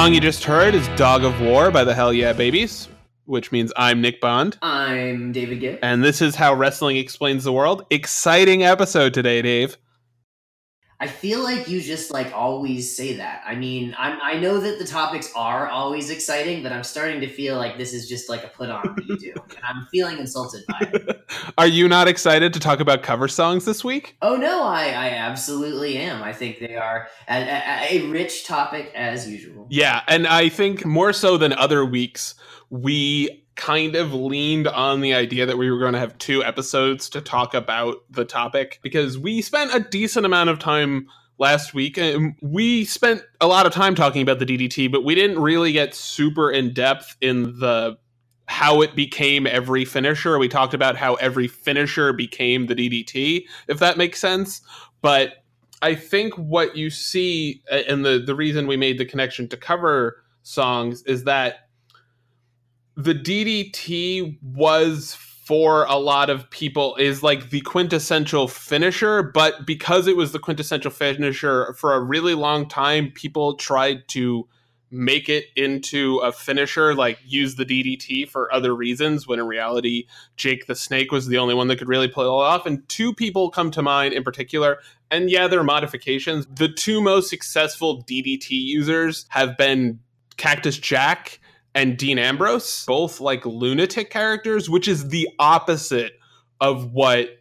song you just heard is Dog of War by the Hell Yeah Babies, which means I'm Nick Bond. I'm David Gibb. And this is how wrestling explains the world. Exciting episode today, Dave. I feel like you just like always say that. I mean, I'm, I know that the topics are always exciting, but I'm starting to feel like this is just like a put on that you do, and I'm feeling insulted by it. are you not excited to talk about cover songs this week? Oh no, I, I absolutely am. I think they are a, a, a rich topic as usual. Yeah, and I think more so than other weeks, we kind of leaned on the idea that we were going to have two episodes to talk about the topic because we spent a decent amount of time last week and we spent a lot of time talking about the DDT but we didn't really get super in depth in the how it became every finisher. We talked about how every finisher became the DDT if that makes sense. But I think what you see and the the reason we made the connection to cover songs is that the DDT was for a lot of people is like the quintessential finisher, but because it was the quintessential finisher for a really long time, people tried to make it into a finisher, like use the DDT for other reasons, when in reality, Jake the Snake was the only one that could really pull it off. And two people come to mind in particular. And yeah, they're modifications. The two most successful DDT users have been Cactus Jack and Dean Ambrose, both like lunatic characters, which is the opposite of what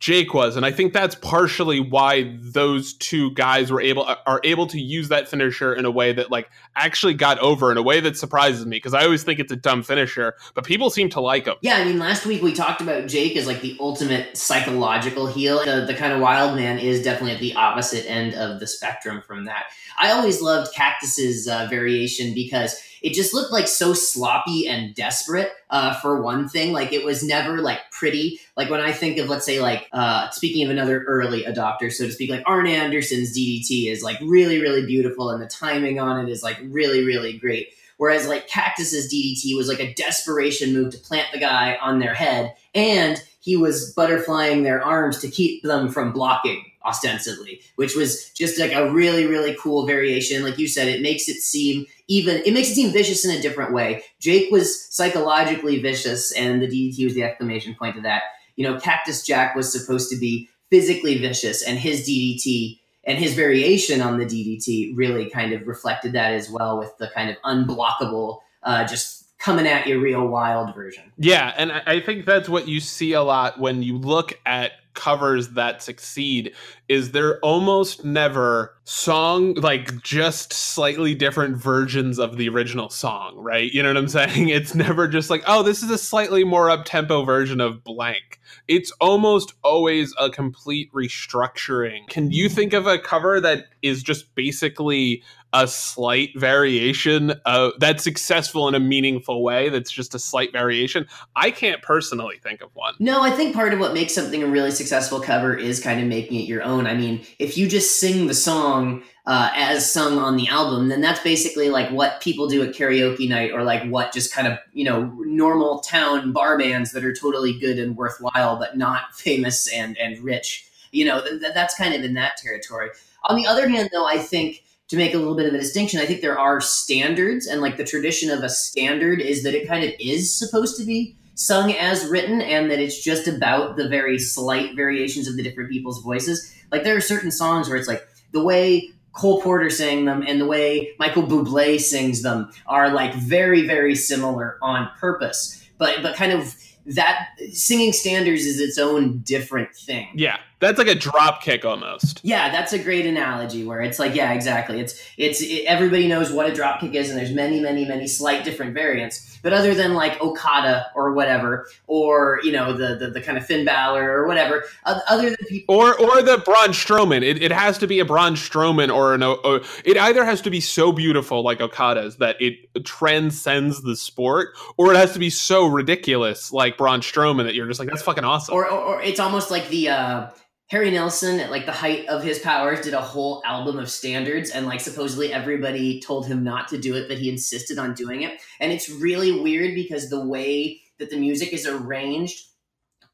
Jake was, and I think that's partially why those two guys were able are able to use that finisher in a way that like actually got over in a way that surprises me because I always think it's a dumb finisher, but people seem to like him. Yeah, I mean, last week we talked about Jake as like the ultimate psychological heel. The the kind of wild man is definitely at the opposite end of the spectrum from that. I always loved Cactus's uh, variation because it just looked like so sloppy and desperate uh, for one thing like it was never like pretty like when i think of let's say like uh, speaking of another early adopter so to speak like arn anderson's ddt is like really really beautiful and the timing on it is like really really great whereas like cactus's ddt was like a desperation move to plant the guy on their head and he was butterflying their arms to keep them from blocking ostensibly, which was just like a really, really cool variation. Like you said, it makes it seem even, it makes it seem vicious in a different way. Jake was psychologically vicious, and the DDT was the exclamation point of that. You know, Cactus Jack was supposed to be physically vicious, and his DDT and his variation on the DDT really kind of reflected that as well with the kind of unblockable, uh, just coming at you real wild version. Yeah, and I think that's what you see a lot when you look at covers that succeed is they're almost never song like just slightly different versions of the original song right? You know what i'm saying? It's never just like oh this is a slightly more up tempo version of blank. It's almost always a complete restructuring. Can you think of a cover that is just basically a slight variation of that's successful in a meaningful way that's just a slight variation? I can't personally think of one. No i think part of what makes something a really successful cover is kind of making it your own i mean if you just sing the song uh, as sung on the album then that's basically like what people do at karaoke night or like what just kind of you know normal town bar bands that are totally good and worthwhile but not famous and and rich you know th- that's kind of in that territory on the other hand though i think to make a little bit of a distinction, I think there are standards, and like the tradition of a standard is that it kind of is supposed to be sung as written, and that it's just about the very slight variations of the different people's voices. Like there are certain songs where it's like the way Cole Porter sang them and the way Michael Bublé sings them are like very, very similar on purpose, but but kind of that singing standards is its own different thing. Yeah. That's like a drop kick almost. Yeah, that's a great analogy where it's like, yeah, exactly. It's it's it, everybody knows what a drop kick is, and there's many, many, many slight different variants. But other than like Okada or whatever, or you know the the, the kind of Finn Balor or whatever, other than people or or the Braun Strowman, it, it has to be a Braun Strowman or an or it either has to be so beautiful like Okada's that it transcends the sport, or it has to be so ridiculous like Braun Strowman that you're just like that's fucking awesome. Or or, or it's almost like the. uh Harry Nilsson, at like the height of his powers, did a whole album of standards, and like supposedly everybody told him not to do it, but he insisted on doing it. And it's really weird because the way that the music is arranged,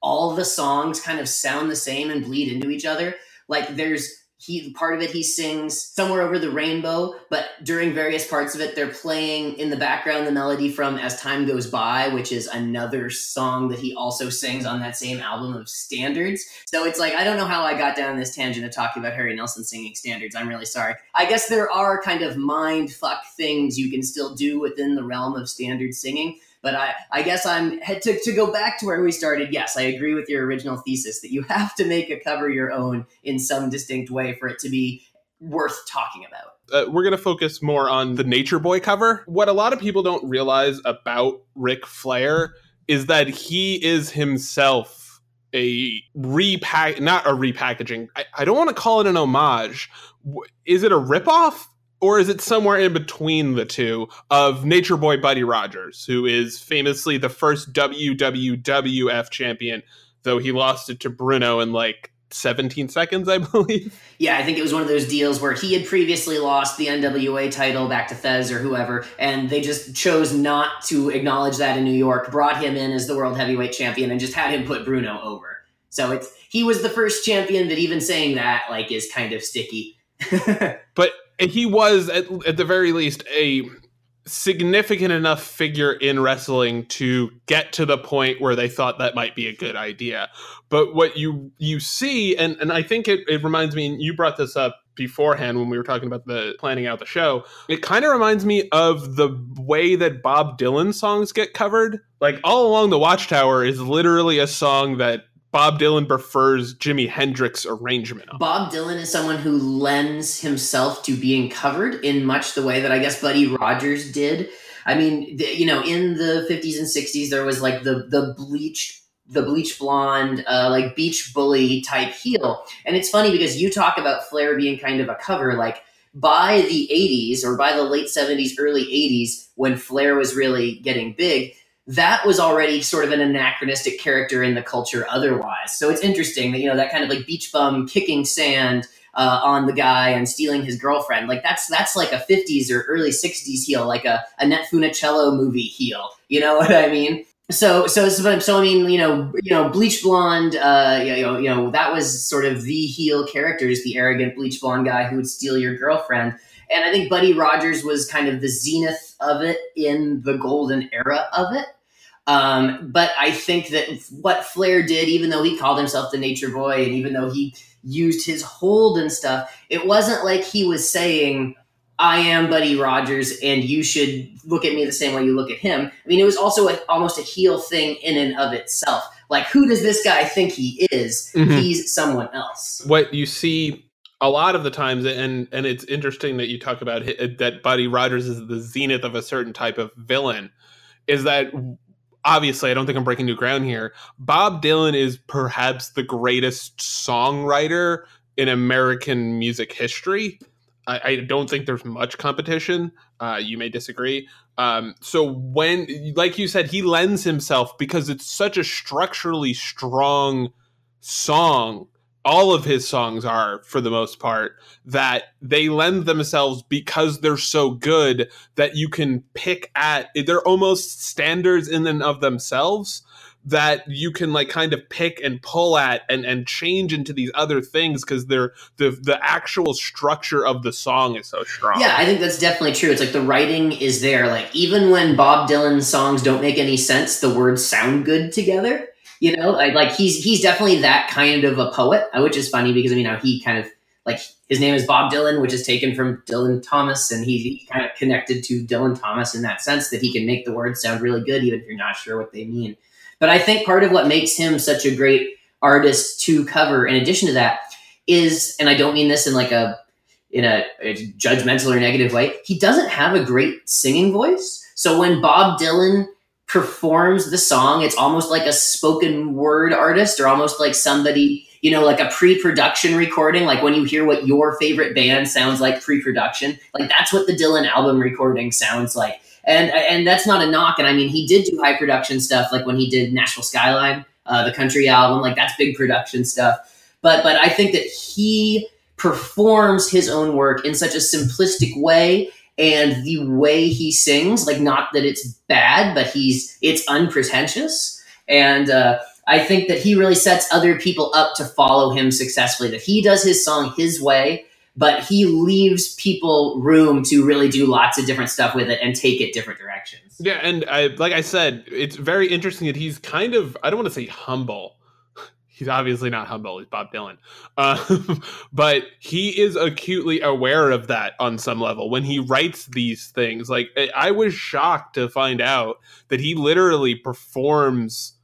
all the songs kind of sound the same and bleed into each other. Like there's he part of it he sings somewhere over the rainbow but during various parts of it they're playing in the background the melody from as time goes by which is another song that he also sings on that same album of standards. So it's like i don't know how i got down this tangent of talking about harry nilsson singing standards. I'm really sorry. I guess there are kind of mind fuck things you can still do within the realm of standard singing but I, I guess I'm to, to go back to where we started. Yes, I agree with your original thesis that you have to make a cover your own in some distinct way for it to be worth talking about. Uh, we're going to focus more on the Nature Boy cover. What a lot of people don't realize about Ric Flair is that he is himself a repack, not a repackaging. I, I don't want to call it an homage. Is it a ripoff? Or is it somewhere in between the two of Nature Boy Buddy Rogers, who is famously the first WWWF champion, though he lost it to Bruno in like 17 seconds, I believe. Yeah, I think it was one of those deals where he had previously lost the NWA title back to Thesz or whoever, and they just chose not to acknowledge that in New York, brought him in as the world heavyweight champion, and just had him put Bruno over. So it's he was the first champion that even saying that like is kind of sticky. but he was at, at the very least a significant enough figure in wrestling to get to the point where they thought that might be a good idea. But what you you see, and, and I think it, it reminds me, and you brought this up beforehand when we were talking about the planning out the show, it kind of reminds me of the way that Bob Dylan songs get covered. Like all along the Watchtower is literally a song that Bob Dylan prefers Jimi Hendrix arrangement. Bob Dylan is someone who lends himself to being covered in much the way that I guess Buddy Rogers did. I mean, the, you know, in the 50s and 60s, there was like the the bleached the bleach blonde, uh, like beach bully type heel. And it's funny because you talk about Flair being kind of a cover. Like by the 80s or by the late 70s, early 80s, when Flair was really getting big, that was already sort of an anachronistic character in the culture otherwise. So it's interesting that, you know, that kind of like beach bum kicking sand uh, on the guy and stealing his girlfriend. Like that's that's like a 50s or early 60s heel, like a Annette Funicello movie heel. You know what I mean? So so so I mean you know you know bleach blonde uh, you know you know that was sort of the heel characters the arrogant bleach blonde guy who would steal your girlfriend and I think Buddy Rogers was kind of the zenith of it in the golden era of it um, but I think that what Flair did, even though he called himself the Nature Boy, and even though he used his hold and stuff, it wasn't like he was saying, "I am Buddy Rogers, and you should look at me the same way you look at him." I mean, it was also a, almost a heel thing in and of itself. Like, who does this guy think he is? Mm-hmm. He's someone else. What you see a lot of the times and and it's interesting that you talk about that Buddy Rogers is the zenith of a certain type of villain is that obviously, I don't think I'm breaking new ground here. Bob Dylan is perhaps the greatest songwriter in American music history. I, I don't think there's much competition. Uh, you may disagree. Um, so when, like you said, he lends himself because it's such a structurally strong song all of his songs are for the most part that they lend themselves because they're so good that you can pick at they're almost standards in and of themselves that you can like kind of pick and pull at and and change into these other things because they're the the actual structure of the song is so strong. Yeah, I think that's definitely true. It's like the writing is there. Like even when Bob Dylan songs don't make any sense, the words sound good together. You know, like, like he's he's definitely that kind of a poet, uh, which is funny because I mean, now he kind of like his name is Bob Dylan, which is taken from Dylan Thomas, and he's he kind of connected to Dylan Thomas in that sense that he can make the words sound really good, even if you're not sure what they mean. But I think part of what makes him such a great artist to cover, in addition to that, is, and I don't mean this in like a in a, a judgmental or negative way, he doesn't have a great singing voice. So when Bob Dylan performs the song, it's almost like a spoken word artist or almost like somebody, you know, like a pre production recording. Like when you hear what your favorite band sounds like pre production, like that's what the Dylan album recording sounds like. And, and that's not a knock. And I mean, he did do high production stuff, like when he did Nashville Skyline, uh, the country album, like that's big production stuff. But, but I think that he performs his own work in such a simplistic way and the way he sings like not that it's bad but he's it's unpretentious and uh, I think that he really sets other people up to follow him successfully. That he does his song his way, but he leaves people room to really do lots of different stuff with it and take it different directions. Yeah, and I, like I said, it's very interesting that he's kind of I don't want to say humble. He's obviously not humble. He's Bob Dylan, uh, but he is acutely aware of that on some level when he writes these things. Like I was shocked to find out that he literally performs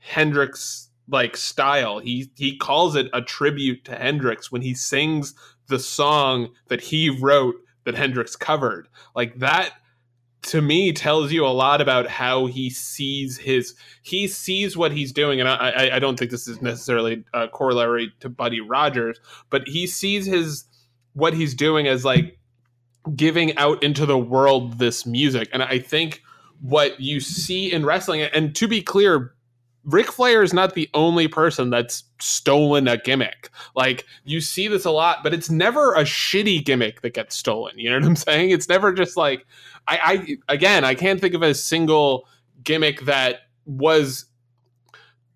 Hendrix like style. He he calls it a tribute to Hendrix when he sings the song that he wrote that Hendrix covered. Like that to me tells you a lot about how he sees his he sees what he's doing. And i i don't think this is necessarily a corollary to buddy rogers but he sees his what he's doing as like giving out into the world this music. And i think what you see in wrestling and to be clear Ric Flair is not the only person that's stolen a gimmick. Like you see this a lot, but it's never a shitty gimmick that gets stolen. You know what I'm saying? It's never just like I, I again I can't think of a single gimmick that was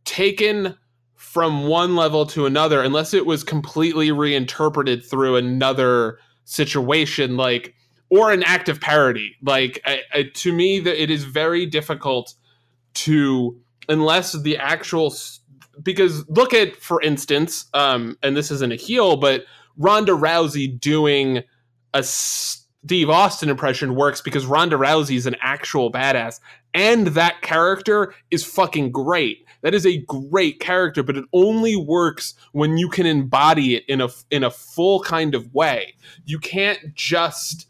taken from one level to another unless it was completely reinterpreted through another situation like or an act of parody like I, I, to me that it is very difficult to unless the actual because look at for instance, um, and this isn't a heel, but Ronda Rousey doing a Steve Austin impression works because Ronda Rousey is an actual badass, and that character is fucking great. That is a great character, but it only works when you can embody it in a in a full kind of way. You can't just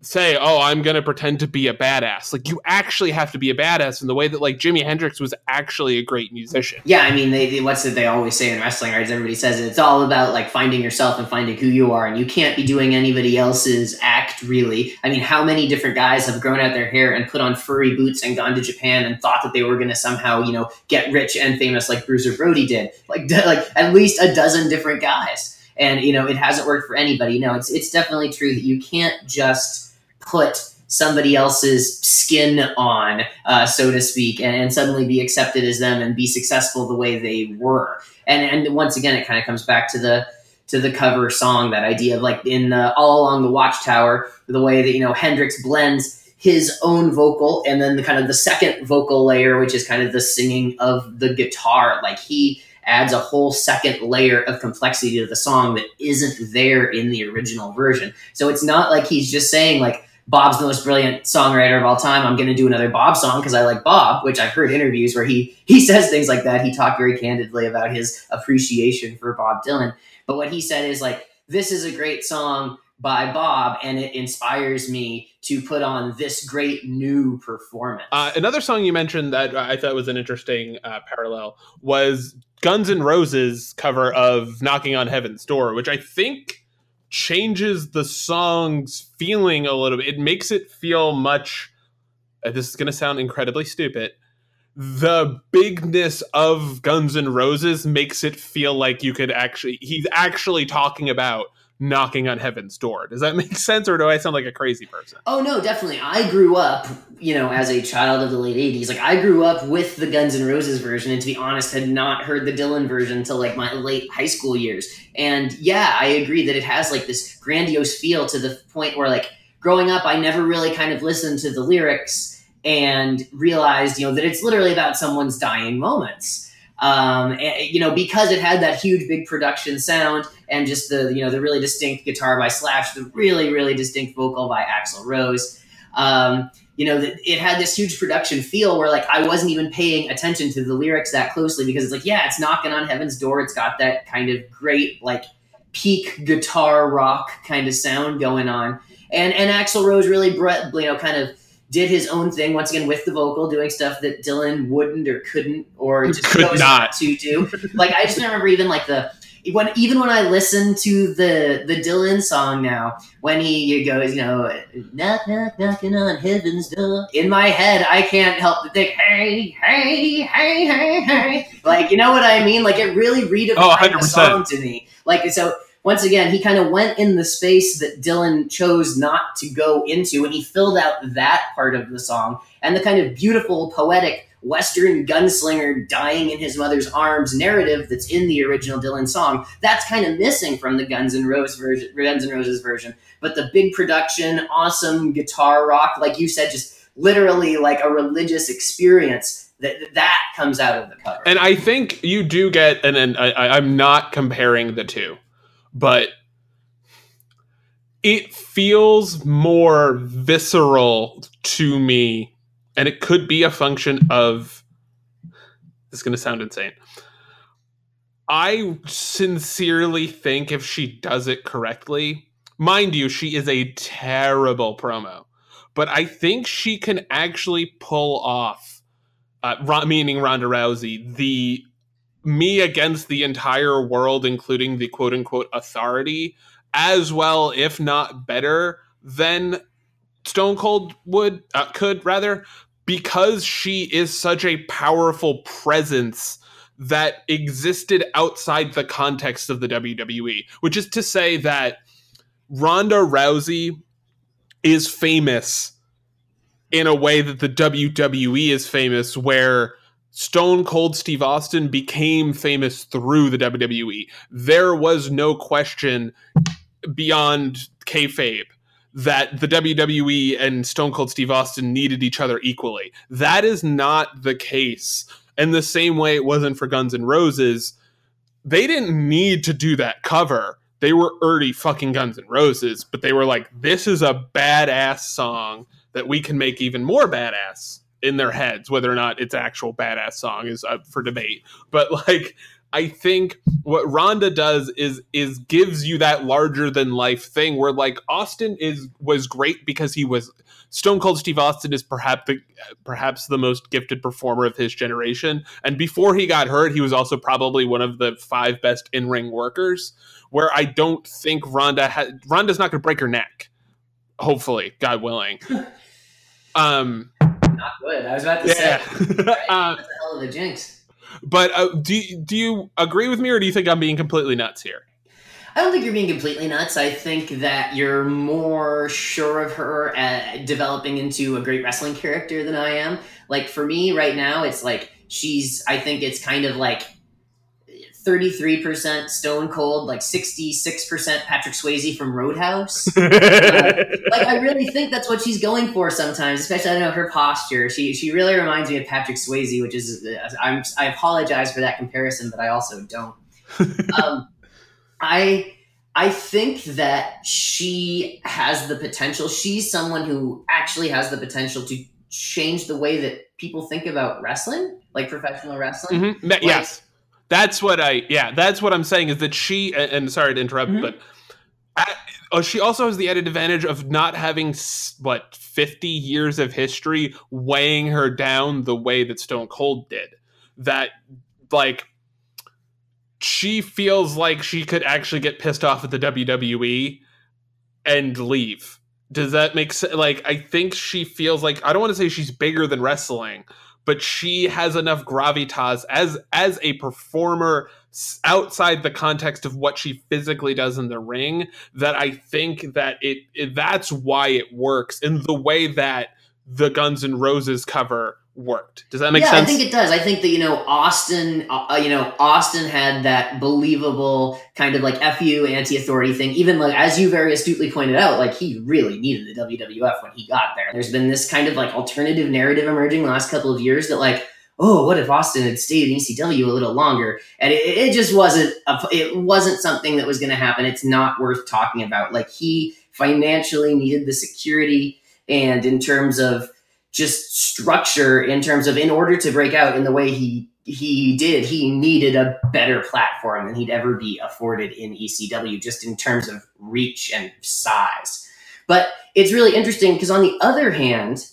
say, "Oh, I'm going to pretend to be a badass." Like you actually have to be a badass in the way that like Jimi Hendrix was actually a great musician. Yeah, I mean, they, they what's it they always say in wrestling, right? Everybody says it, it's all about like finding yourself and finding who you are, and you can't be doing anybody else's act really. I mean, how many different guys have grown out their hair and put on furry boots and gone to Japan and thought that they were going to somehow, you know, get rich and famous like Bruiser Brody did? Like like at least a dozen different guys. And you know, it hasn't worked for anybody. No, it's it's definitely true that you can't just put somebody else's skin on, uh, so to speak, and, and, suddenly be accepted as them and be successful the way they were. And and once again, it kind of comes back to the to the cover song, that idea of like in the, all along the Watchtower, the way that you know Hendrix blends his own vocal and then the kind of the second vocal layer, which is kind of the singing of the guitar. Like he adds a whole second layer of complexity to the song that isn't there in the original version. So it's not like he's just saying like Bob's the most brilliant songwriter of all time. I'm going to do another Bob song because I like Bob, which I've heard interviews where he he says things like that. He talked very candidly about his appreciation for Bob Dylan. But what he said is like, this is a great song by Bob, and it inspires me to put on this great new performance. Uh, another song you mentioned that I thought was an interesting uh, parallel was Guns N' Roses' cover of "Knocking on Heaven's Door," which I think changes the song's feeling a little bit. It makes it feel much. Uh, this is going to sound incredibly stupid. The bigness of Guns N' Roses makes it feel like you could actually. He's actually talking about knocking on heaven's door. Does that make sense, or do I sound like a crazy person? Oh no, definitely. I grew up, you know, as a child of the late '80s. Like I grew up with the Guns N' Roses version, and to be honest, had not heard the Dylan version until like my late high school years. And yeah, I agree that it has like this grandiose feel to the point where, like, growing up, I never really kind of listened to the lyrics and realized, you know, that it's literally about someone's dying moments um, and, you know, because it had that huge, big production sound and just the, you know, the really distinct guitar by Slash, the really, really distinct vocal by Axl Rose. Um, you know, it had this huge production feel where like I wasn't even paying attention to the lyrics that closely because it's like, yeah, it's knocking on heaven's door. It's got that kind of great like peak guitar rock kind of sound going on, and and Axl Rose really, you know, kind of did his own thing once again with the vocal, doing stuff that Dylan wouldn't or couldn't or just could chose not to do. like I just remember even like the when even when I listen to the the Dylan song now, when he goes, you know, knock knock knocking on heaven's door, in my head I can't help but think, hey hey hey hey hey, like you know what I mean? Like it really redefined oh, the song to me. Like so once again, he kind of went in the space that Dylan chose not to go into, and he filled out that part of the song and the kind of beautiful, poetic Western gunslinger dying in his mother's arms narrative that's in the original Dylan song. That's kind of missing from the Guns N' Roses version. Guns N' Roses version, but the big production, awesome guitar rock, like you said, just literally like a religious experience that that comes out of the cover. And I think you do get, and, and I, I'm not comparing the two, but it feels more visceral to me, and it could be a function of. This is going to sound insane. I sincerely think if she does it correctly, mind you, she is a terrible promo, but I think she can actually pull off, uh, meaning Ronda Rousey, the me against the entire world, including the quote unquote authority, as well, if not better, than Stone Cold would uh, could rather, because she is such a powerful presence that existed outside the context of the WWE, which is to say that Ronda Rousey is famous in a way that the WWE is famous, where Stone Cold Steve Austin became famous through the WWE. There was no question beyond kayfabe that the WWE and Stone Cold Steve Austin needed each other equally. That is not the case. And the same way it wasn't for Guns N' Roses, they didn't need to do that cover. They were early fucking Guns N' Roses, but they were like, this is a badass song that we can make even more badass in their heads. Whether or not it's actual badass song is up for debate. But like, I think what Ronda does is is gives you that larger than life thing where like Austin is was great because he was Stone Cold Steve Austin is perhaps the perhaps the most gifted performer of his generation and before he got hurt he was also probably one of the five best in-ring workers where I don't think Ronda ha- Ronda's not going to break her neck hopefully God willing um not good I was about to yeah. say right, uh, that's a hell of a jinx but uh, do do you agree with me, or do you think I'm being completely nuts here? I don't think you're being completely nuts. I think that you're more sure of her at developing into a great wrestling character than I am. Like for me right now, it's like she's. I think it's kind of like 33% Stone Cold, like 66% Patrick Swayze from Roadhouse. uh, like I really think that's what she's going for sometimes, especially I don't know her posture. She she really reminds me of Patrick Swayze, which is uh, I'm I apologize for that comparison, but I also don't. um, I I think that she has the potential. She's someone who actually has the potential to change the way that people think about wrestling, like professional wrestling. Mm-hmm. Like, yes that's what I yeah, that's what I'm saying is that she and, sorry to interrupt, mm-hmm. but I, oh, she also has the added advantage of not having what 50 years of history weighing her down the way that Stone Cold did. That like she feels like she could actually get pissed off at the WWE and leave. Does that make sense? Like, I think she feels like I don't want to say she's bigger than wrestling, but she has enough gravitas as as a performer outside the context of what she physically does in the ring that I think that it, it that's why it works in the way that the Guns N' Roses cover worked. Does that make yeah, sense? I think it does. I think that you know Austin, uh, uh you know Austin had that believable kind of like fu anti-authority thing. Even like as you very astutely pointed out, like he really needed the WWF when he got there. There's been this kind of like alternative narrative emerging the last couple of years that like. Oh, what if Austin had stayed in ECW a little longer? And it, it just wasn't. A, it wasn't something that was going to happen. It's not worth talking about. Like he financially needed the security, and in terms of just structure in terms of in order to break out in the way he he did, he needed a better platform than he'd ever be afforded in ECW, just in terms of reach and size. But it's really interesting because on the other hand,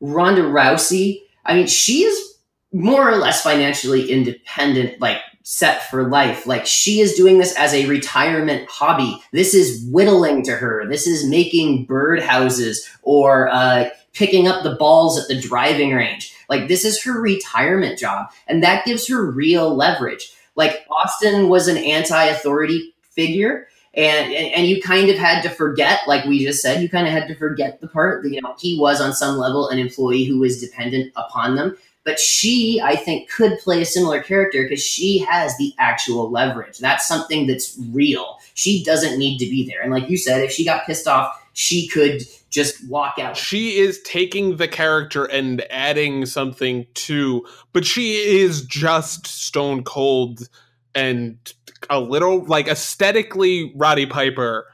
Ronda Rousey, I mean, she is more or less financially independent, like set for life. Like she is doing this as a retirement hobby. This is whittling to her. This is making birdhouses or uh, picking up the balls at the driving range. Like this is her retirement job, and that gives her real leverage. Like Austin was an anti-authority figure, and, and and you kind of had to forget, like we just said, you kind of had to forget the part that you know he was on some level an employee who was dependent upon them. But she, I think, could play a similar character because she has the actual leverage. That's something that's real. She doesn't need to be there. And like you said, if she got pissed off, she could just walk out. She is taking the character and adding something to, but she is just stone cold and a little like aesthetically Roddy Piper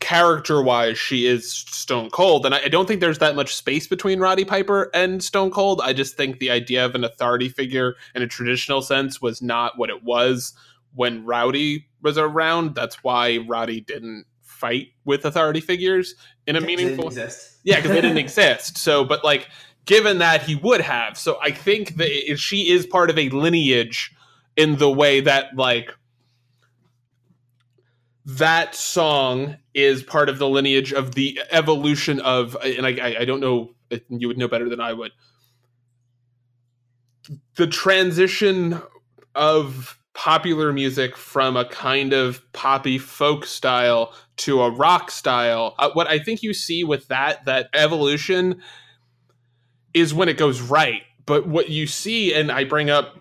character wise she is stone cold. And I, I, don't think there's that much space between roddy piper and stone cold. I just think the idea of an authority figure in a traditional sense was not what it was when rowdy was around. That's why roddy didn't fight with authority figures in a meaningful yeah because they didn't exist. So but like given that he would have. So i think that she is part of a lineage in the way that like that song is part of the lineage of the evolution of and i i don't know you would know better than i would the transition of popular music from a kind of poppy folk style to a rock style. Uh, what I think you see with that that evolution is when it goes right. But what you see, and I bring up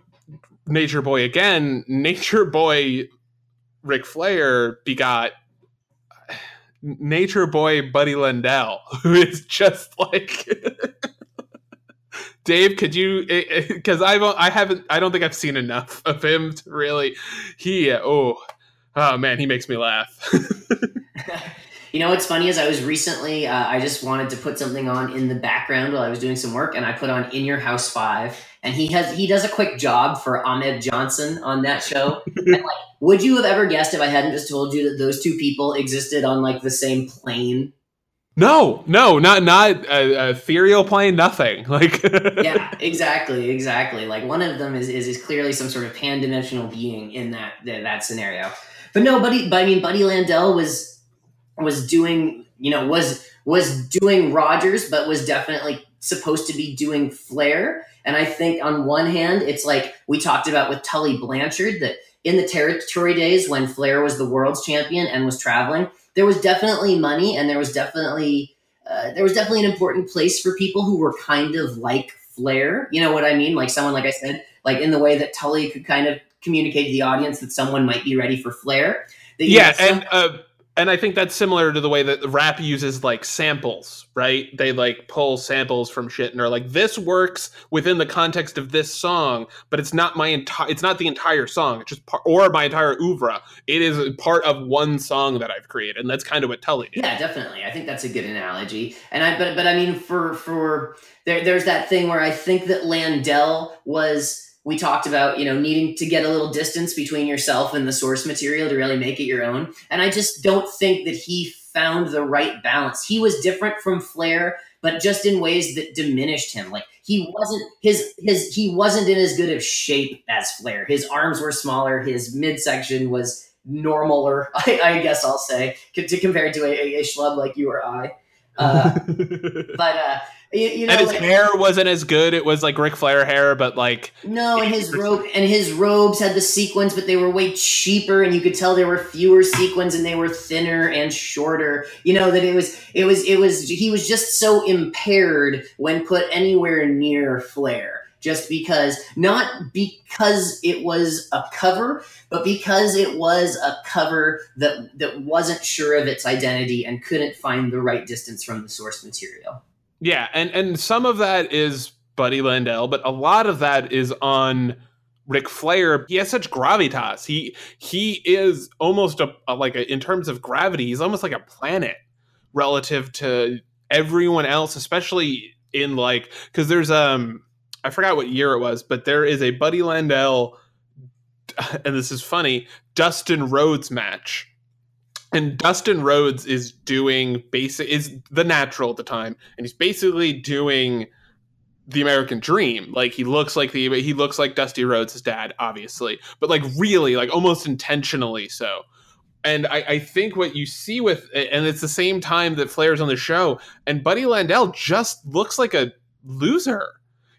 Nature Boy again, Nature Boy Ric Flair begot Nature Boy Buddy Landel, who is just like Dave, could you? Eh, eh, because I've I haven't I don't think I've seen enough of him to really. He uh, oh oh man, he makes me laugh. you know what's funny is I was recently uh, I just wanted to put something on in the background while I was doing some work, and I put on In Your House Five, and he has he does a quick job for Ahmed Johnson on that show. and like, would you have ever guessed if I hadn't just told you that those two people existed on like the same plane? No, no, not not a, ethereal plane. Nothing like. yeah, exactly, exactly. Like one of them is, is is clearly some sort of pan dimensional being in that that scenario. But no, Buddy. But I mean, Buddy Landel was was doing you know was was doing Rogers, but was definitely supposed to be doing Flair. And I think on one hand, it's like we talked about with Tully Blanchard that in the territory days when Flair was the world's champion and was traveling, there was definitely money and there was definitely uh, there was definitely an important place for people who were kind of like Flair. You know what I mean? Like someone, like I said, like in the way that Tully could kind of communicate to the audience that someone might be ready for Flair. Yeah, and uh, and I think that's similar to the way that rap uses like samples, right? They like pull samples from shit and are like, this works within the context of this song, but it's not my entire, it's not the entire song. It's just part, or my entire oeuvre. It is part of one song that I've created, and that's kind of what Tully did. Yeah, definitely. I think that's a good analogy. And I, but but I mean, for for there, there's that thing where I think that Landel was we talked about you know needing to get a little distance between yourself and the source material to really make it your own. And i just don't think that he found the right balance. He was different from flair but just in ways that diminished him. Like he wasn't his his he wasn't in as good of shape as flair. His arms were smaller. His midsection was normaler i, I guess i'll say to compare to a, a, schlub like you or i. Uh, but uh you, you know, and his like, hair wasn't as good. It was like Ric Flair hair, but like no, and his robe and his robes had the sequins, but they were way cheaper, and you could tell there were fewer sequins, and they were thinner and shorter. You know that it was it was it was he was just so impaired when put anywhere near Flair just because not because it was a cover but because it was a cover that that wasn't sure of its identity and couldn't find the right distance from the source material yeah, and and some of that is Buddy Landel, but a lot of that is on Ric Flair. He has such gravitas. He he is almost a, a like a, in terms of gravity, he's almost like a planet relative to everyone else, especially in like because there's um I forgot what year it was, but there is a Buddy Landel and this is funny Dustin Rhodes match and Dustin Rhodes is doing basic is the natural at the time, and he's basically doing the American Dream. Like he looks like the he looks like Dusty Rhodes' dad, obviously, but like really, like almost intentionally so. And I, I think what you see with and it's the same time that Flair's on the show, and Buddy Landel just looks like a loser.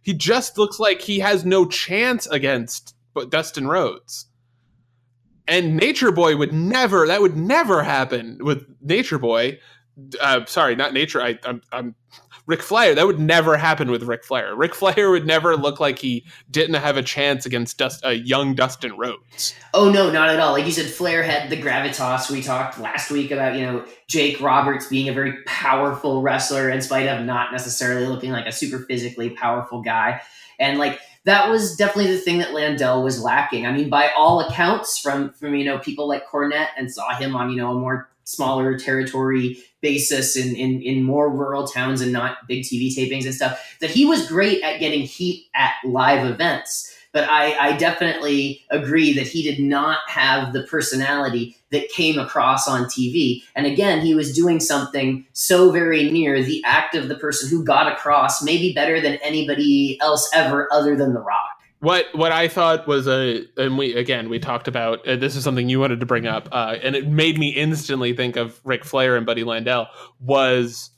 He just looks like he has no chance against but Dustin Rhodes and Nature Boy would never, that would never happen with Nature Boy. uh, sorry, not nature. I, I'm, I'm Flair. That would never happen with Ric Flair. Ric Flair would never look like he didn't have a chance against Dust, young Dustin Rhodes. Oh no, not at all. Like you said, Flair had the gravitas. We talked last week about you know Jake Roberts being a very powerful wrestler in spite of not necessarily looking like a super physically powerful guy, and like that was definitely the thing that Landel was lacking. I mean, by all accounts, from from you know people like Cornette and saw him on you know a more smaller territory basis in, in, in more rural towns and not big TV tapings and stuff, that he was great at getting heat at live events. But I, I definitely agree that he did not have the personality that came across on TV. And again, he was doing something so very near the act of the person who got across, maybe better than anybody else ever, other than The Rock. What what I thought was a and we again we talked about uh, this is something you wanted to bring up uh, and it made me instantly think of Ric Flair and Buddy Landel was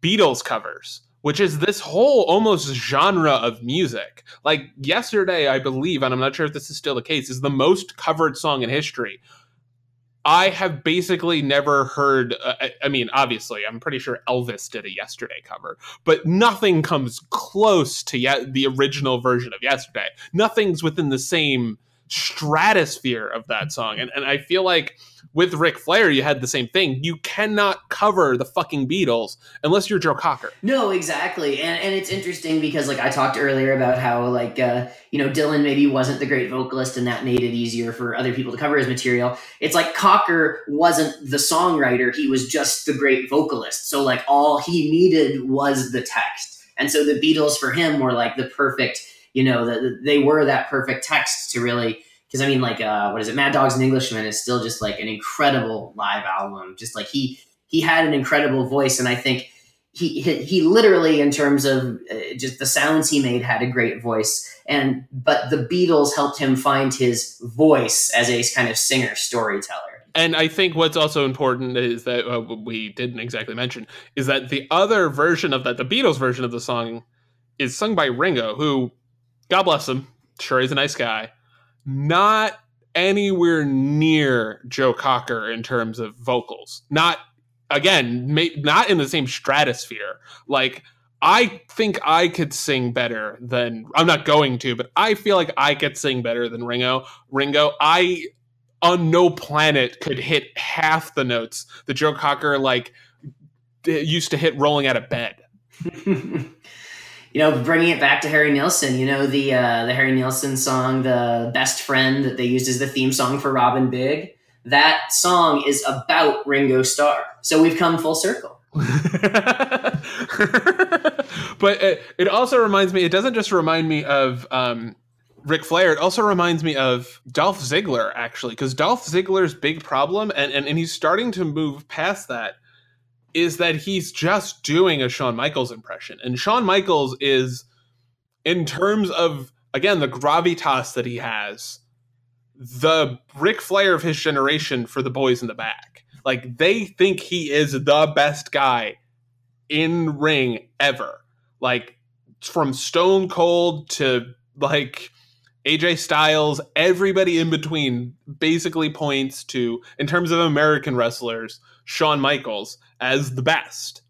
Beatles covers which is this whole almost genre of music. Like yesterday, I believe, and I'm not sure if this is still the case, is the most covered song in history I have basically never heard. Uh, I mean, obviously, I'm pretty sure Elvis did a Yesterday cover, but nothing comes close to yet the original version of Yesterday. Nothing's within the same stratosphere of that song. And, and I feel like with Ric Flair, you had the same thing. You cannot cover the fucking Beatles unless you're Joe Cocker. No, exactly. And, and it's interesting because, like, I talked earlier about how, like, uh, you know, Dylan maybe wasn't the great vocalist and that made it easier for other people to cover his material. It's like Cocker wasn't the songwriter, he was just the great vocalist. So, like, all he needed was the text. And so the Beatles for him were like the perfect you know, that they were that perfect text to really because I mean, like, uh, what is it? Mad Dogs and Englishmen is still just like an incredible live album. Just like he he had an incredible voice, and I think he he, he literally, in terms of uh, just the sounds he made, had a great voice. And but the Beatles helped him find his voice as a kind of singer storyteller. And I think what's also important is that uh, we didn't exactly mention is that the other version of that, the Beatles version of the song, is sung by Ringo, who God bless him. Sure, he's a nice guy. Not anywhere near Joe Cocker in terms of vocals. Not again, may, not in the same stratosphere. Like I think I could sing better than I'm not going to, but I feel like I could sing better than Ringo. Ringo, I on no planet could hit half the notes that Joe Cocker like used to hit rolling out of bed. you know, bringing it back to Harry Nilsson, you know, the uh, the Harry Nilsson song, the best friend that they used as the theme song for Robin Big. That song is about Ringo Starr. So we've come full circle. but it, it, also reminds me, it doesn't just remind me of um, Ric Flair, it also reminds me of Dolph Ziggler, actually, because Dolph Ziggler's big problem, and, and, and he's starting to move past that, is that he's just doing a Shawn Michaels impression. And Shawn Michaels is, in terms of, again, the gravitas that he has, the Ric Flair of his generation for the boys in the back. Like, they think he is the best guy in ring ever. Like, from Stone Cold to, like, AJ Styles, everybody in between basically points to, in terms of American wrestlers, Shawn Michaels as the best.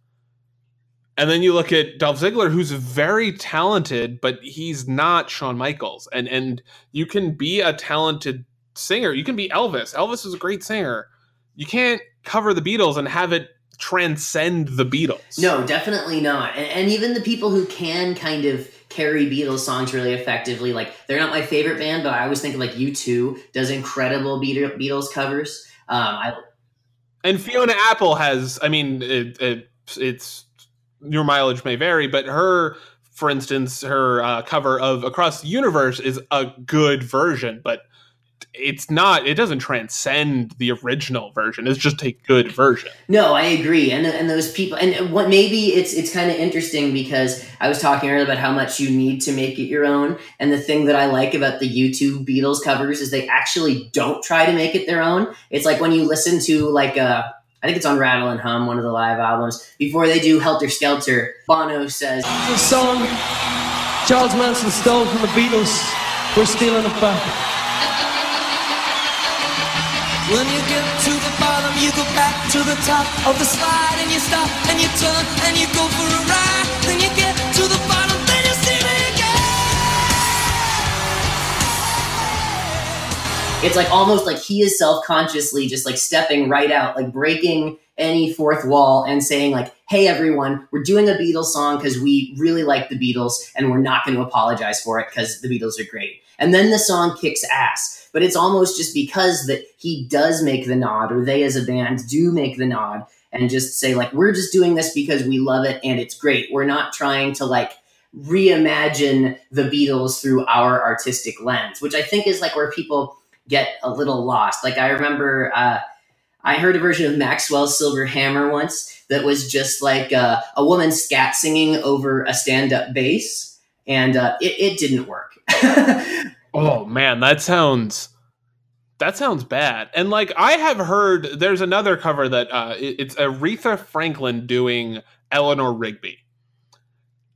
And then you look at Dolph Ziggler, who's very talented, but he's not Shawn Michaels. And and you can be a talented singer. You can be Elvis. Elvis is a great singer. You can't cover the Beatles and have it transcend the Beatles. No, definitely not. And, and even the people who can kind of carry Beatles songs really effectively, like they're not my favorite band, but I always think of like U2 does incredible Beatles covers. Um, I and Fiona Apple has, I mean, it, it, it's your mileage may vary, but her, for instance, her uh, cover of Across the Universe is a good version, but it's not it doesn't transcend the original version it's just a good version no i agree and and those people and what maybe it's it's kind of interesting because i was talking earlier about how much you need to make it your own and the thing that i like about the U2 beatles covers is they actually don't try to make it their own it's like when you listen to like a uh, I think it's on Rattle and Hum, one of the live albums. Before they do Helter Skelter, Bono says, "The song Charles Manson stole from the Beatles. We're stealing it back." When you get to the bottom, you go back to the top of the slide and you stop and you turn and you go for a ride. Then you get to the bottom, then you see me again. It's like almost like he is self consciously just like stepping right out, like breaking any fourth wall and saying like, "Hey everyone, we're doing a Beatles song because we really like the Beatles and we're not going to apologize for it because the Beatles are great." And then the song kicks ass. But it's almost just because that he does make the nod or they as a band do make the nod and just say like, "We're just doing this because we love it and it's great. We're not trying to like reimagine the Beatles through our artistic lens," which I think is like where people get a little lost. Like I remember uh I heard a version of Maxwell's Silver Hammer once that was just like uh, a woman scat singing over a stand up bass, and uh, it, it didn't work. Oh man, that sounds that sounds bad. And like I have heard, there's another cover that uh, it- it's Aretha Franklin doing Eleanor Rigby.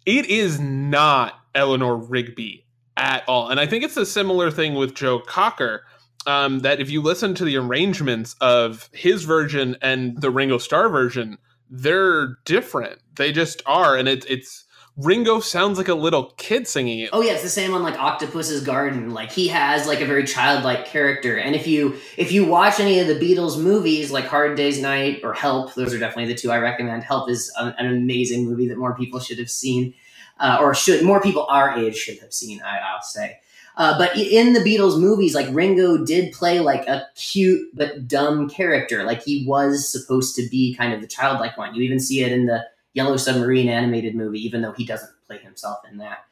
It is not Eleanor Rigby at all, and I think it's a similar thing with Joe Cocker. Um, that if you listen to the arrangements of his version and the Ringo Starr version, they're different. They just are, and it's it's Ringo sounds like a little kid singing it. oh yeah, it's the same on like Octopus's Garden. Like he has like a very childlike character, and if you if you watch any of the Beatles movies, like Hard Day's Night or Help, those are definitely the two I recommend. Help is an, an amazing movie that more people should have seen, uh, or should more people our age should have seen. I, I'll say. Uh, but in the Beatles movies, like Ringo did play like a cute but dumb character. Like he was supposed to be kind of the childlike one. You even see it in the Yellow Submarine animated movie, even though he doesn't play himself in that.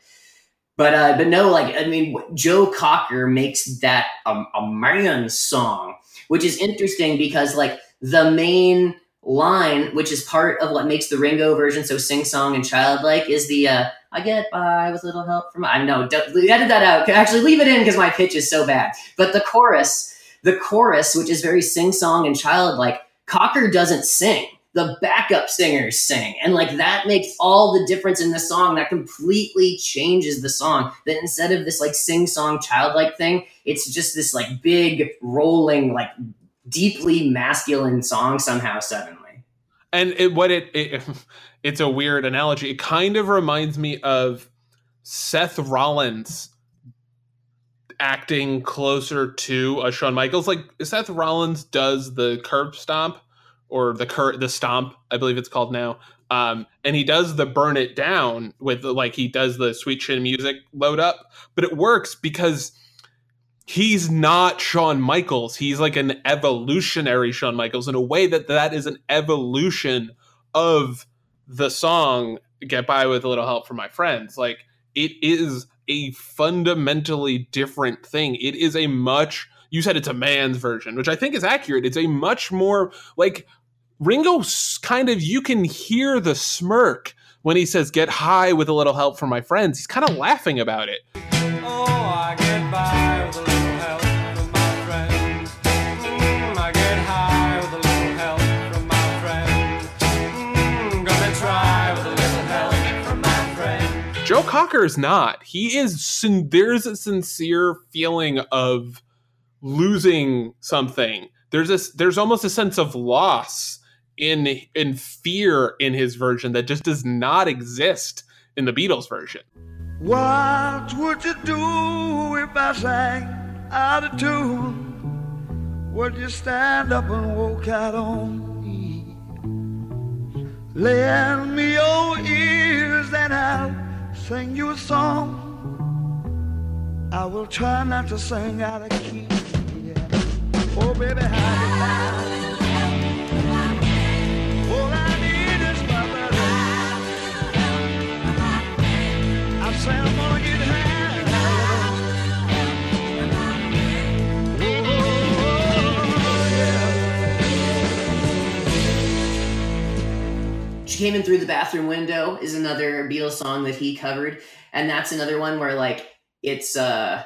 But uh, but no, like I mean, Joe Cocker makes that a, a man song, which is interesting because like the main line, which is part of what makes the Ringo version so sing song and childlike, is the uh, "I get by with little help from." I know, edit that out. Actually, leave it in because my pitch is so bad. But the chorus, the chorus, which is very sing song and childlike, Cocker doesn't sing. The backup singers sing, and like that makes all the difference in the song. That completely changes the song. That instead of this like sing song childlike thing, it's just this like big rolling like deeply masculine song somehow suddenly. and it, what it, it it's a weird analogy it kind of reminds me of seth rollins acting closer to a Shawn Michaels. Like Seth Rollins does the curb stomp or the cur- the stomp, I believe it's called now. Um, and he does the burn it down with the, like he does the sweet chin music load up, but it works because he's not Shawn Michaels. He's like an evolutionary Shawn Michaels in a way that that is an evolution of the song "Get By with a Little Help from My Friends." Like it is a fundamentally different thing. It is a much you said it's a man's version, which I think is accurate. It's a much more like Ringo kind of you can hear the smirk when he says get high with a little help from my friends. He's kind of laughing about it. Oh, I get by with a little help from my friends. Mm, I get high with a little help from my friends. Mm, gonna try with a little help from my friends. Joe Cocker is not. He is sin- there's a sincere feeling of losing something. There's a there's almost a sense of loss in in fear in his version that just does not exist in the Beatles version. What would you do if I sang out of tune? Would you stand up and walk out on me? Lend me your ears and I'll sing you a song. I will try not to sing out of key. She came in through the bathroom window is another Beatles song that he covered, and that's another one where like it's uh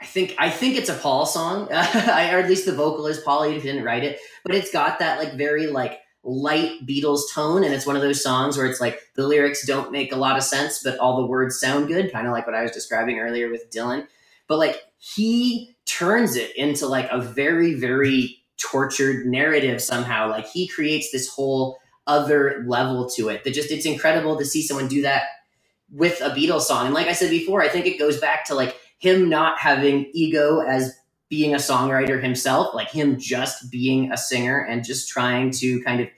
I think I think it's a Paul song, or at least the vocal is Paul. If he didn't write it, but it's got that like very like light Beatles tone, and it's one of those songs where it's like the lyrics don't make a lot of sense, but all the words sound good, kind of like what I was describing earlier with Dylan. But like he turns it into like a very very tortured narrative somehow. Like he creates this whole other level to it that just it's incredible to see someone do that with a Beatles song. And like I said before, I think it goes back to like him not having ego as being a songwriter himself, like him just being a singer and just trying to kind of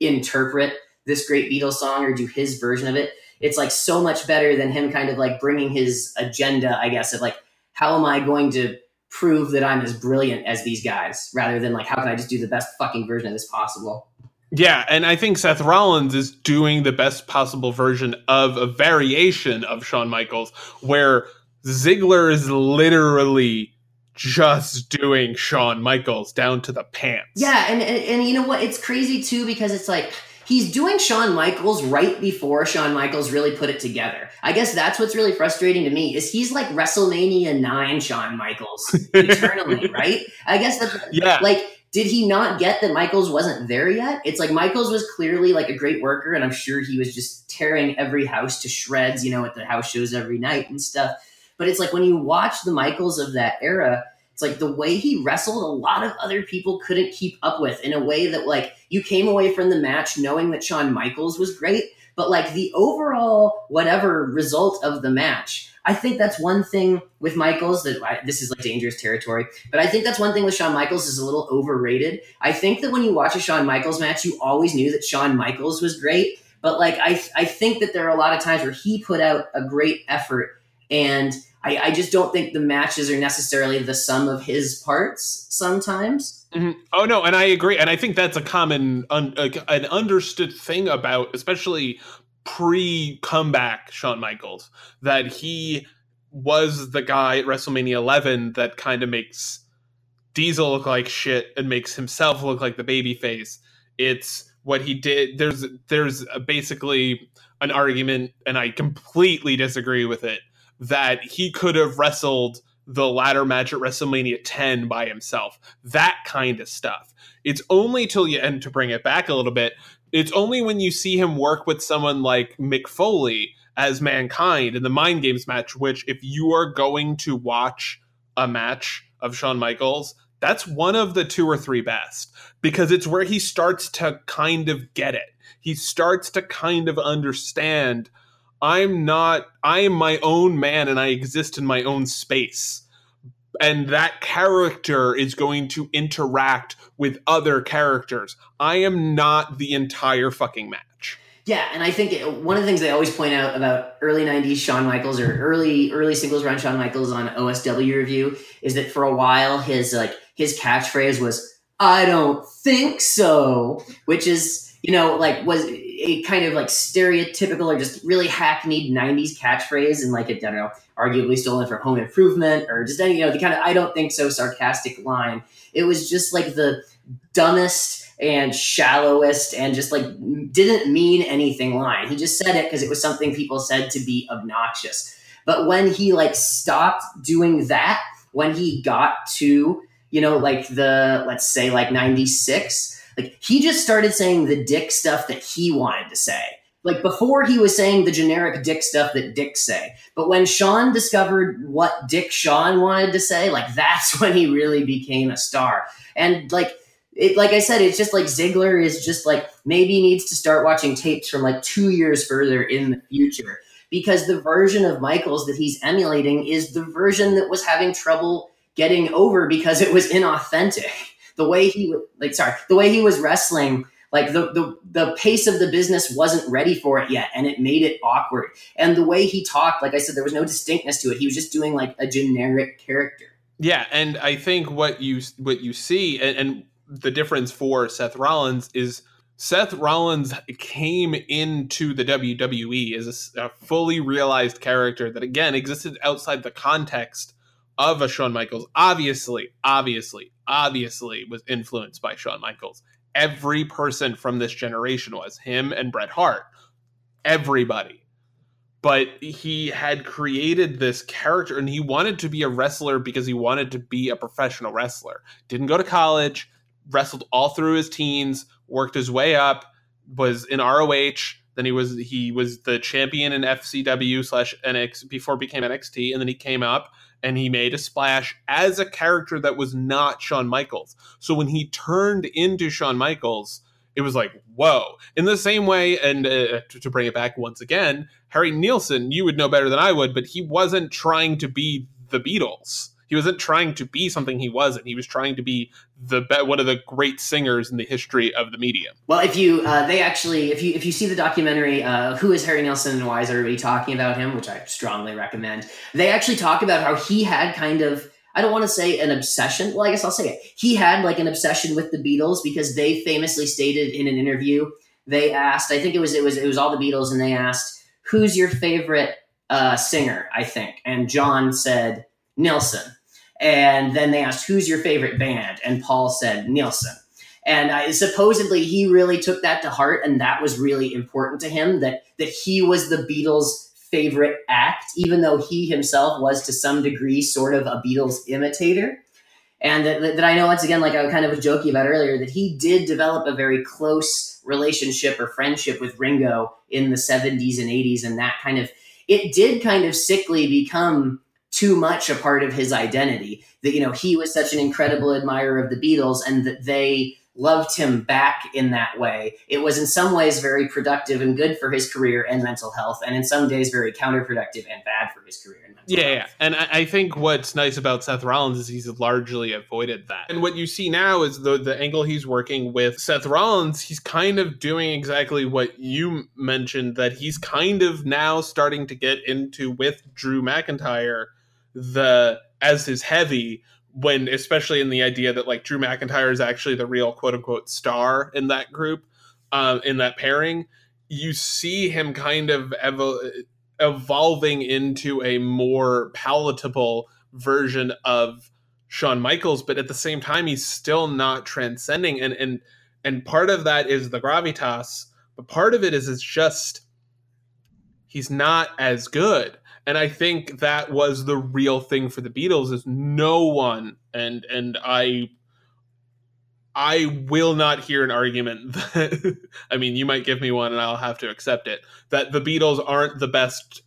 interpret this great Beatles song or do his version of it. It's like so much better than him kind of like bringing his agenda, I guess, of like, how am I going to prove that I'm as brilliant as these guys rather than like, how can I just do the best fucking version of this possible? Yeah, and I think Seth Rollins is doing the best possible version of a variation of Shawn Michaels, where Ziggler is literally just doing Shawn Michaels down to the pants. Yeah, and, and and you know what? It's crazy too because it's like he's doing Shawn Michaels right before Shawn Michaels really put it together. I guess that's what's really frustrating to me is he's like WrestleMania nine Shawn Michaels eternally, right? I guess that Yeah. like did he not get that Michaels wasn't there yet? It's like Michaels was clearly like a great worker, and I'm sure he was just tearing every house to shreds, you know, at the house shows every night and stuff. But it's like when you watch the Michaels of that era, it's like the way he wrestled, a lot of other people couldn't keep up with in a way that like you came away from the match knowing that Shawn Michaels was great, but like the overall whatever result of the match. I think that's one thing with Michaels that I, this is like dangerous territory, but I think that's one thing with Shawn Michaels is a little overrated. I think that when you watch a Shawn Michaels match, you always knew that Shawn Michaels was great, but like I I think that there are a lot of times where he put out a great effort and I, I just don't think the matches are necessarily the sum of his parts sometimes. Mhm. Oh no, and I agree, and I think that's a common, un, an understood thing about, especially pre-comeback Shawn Michaels, that he was the guy at WrestleMania 11 that kind of makes Diesel look like shit and makes himself look like the baby face. It's what he did. There's there's basically an argument, and I completely disagree with it, that he could have wrestled the ladder match at WrestleMania 10 by himself. That kind of stuff. It's only till you and to bring it back a little bit, it's only when you see him work with someone like Mick Foley as mankind in the Mind Games match, which if you are going to watch a match of Shawn Michaels, that's one of the two or three best because it's where he starts to kind of get it. He starts to kind of understand I'm not, I am my own man and I exist in my own space. And that character is going to interact with other characters. I am not the entire fucking match. Yeah, and I think one of the things they always point out about early '90s Shawn Michaels or early early singles run Shawn Michaels on OSW review is that for a while his like his catchphrase was "I don't think so," which is you know like was a kind of like stereotypical or just really hackneyed '90s catchphrase and like a, I don't know, arguably stolen from Home Improvement or just any you know the kind of "I don't think so" sarcastic line. It was just like the dumbest and shallowest and just like didn't mean anything line. He just said it because it was something people said to be obnoxious. But when he like stopped doing that, when he got to, you know, like the let's say like 96, like he just started saying the dick stuff that he wanted to say. Like before he was saying the generic dick stuff that dicks say. But when Sean discovered what Dick Sean wanted to say, like that's when he really became a star. And like it like I said, it's just like Ziggler is just like maybe needs to start watching tapes from like two years further in the future because the version of Michaels that he's emulating is the version that was having trouble getting over because it was inauthentic. The way he like sorry, the way he was wrestling, like the, the the pace of the business wasn't ready for it yet, and it made it awkward. And the way he talked, like I said, there was no distinctness to it. He was just doing like a generic character. Yeah, and I think what you what you see and, and the difference for Seth Rollins is Seth Rollins came into the WWE as a, a fully realized character that again existed outside the context of a Shawn Michaels. Obviously, obviously, obviously was influenced by Shawn Michaels. Every person from this generation was him and Bret Hart. Everybody. But he had created this character and he wanted to be a wrestler because he wanted to be a professional wrestler. Didn't go to college, wrestled all through his teens, worked his way up, was in ROH, Then he was he was the champion in FCW slash NX before became NXT, and then he came up and he made a splash as a character that was not Shawn Michaels. So when he turned into Shawn Michaels, it was like whoa. In the same way, and uh, to, to bring it back once again, Harry Nilsson, you would know better than I would, but he wasn't trying to be the Beatles. He wasn't trying to be something he wasn't. He was trying to be the be- one of the great singers in the history of the medium. Well, if you uh, they actually if you if you see the documentary uh, Who is Harry Nilsson and why is everybody talking about him, which I strongly recommend, they actually talk about how he had kind of I don't want to say an obsession. Well, I guess I'll say it. He had like an obsession with the Beatles because they famously stated in an interview they asked I think it was it was it was all the Beatles and they asked who's your favorite uh, singer I think and John said Nilsson and then they asked who's your favorite band? And Paul said Nilsson and I, supposedly he really took that to heart and that was really important to him that that he was the beatles favorite act even though he himself was to some degree sort of a beatles imitator. And that, that i know once again like i kind of was joking about earlier that he did develop a very close relationship or friendship with ringo in the 70s and 80s and that kind of it did kind of sickly become too much a part of his identity that you know he was such an incredible admirer of the beatles and that they loved him back in that way. It was in some ways very productive and good for his career and mental health, and in some days very counterproductive and bad for his career and mental Yeah, health. yeah. And I, think what's nice about Seth Rollins is he's largely avoided that. And what you see now is the the angle he's working with Seth Rollins, he's kind of doing exactly what you mentioned that he's kind of now starting to get into with Drew McIntyre the as his heavy when especially in the idea that like Drew McIntyre is actually the real quote unquote star in that group, um, in that pairing, you see him kind of evo- evolving into a more palatable version of Shawn Michaels, but at the same time, he's still not transcending. And and and part of that is the gravitas, but part of it is it's just he's not as good. And I think that was the real thing for the Beatles is no one and and I I will not hear an argument that I mean you might give me one and I'll have to accept it that the Beatles aren't the best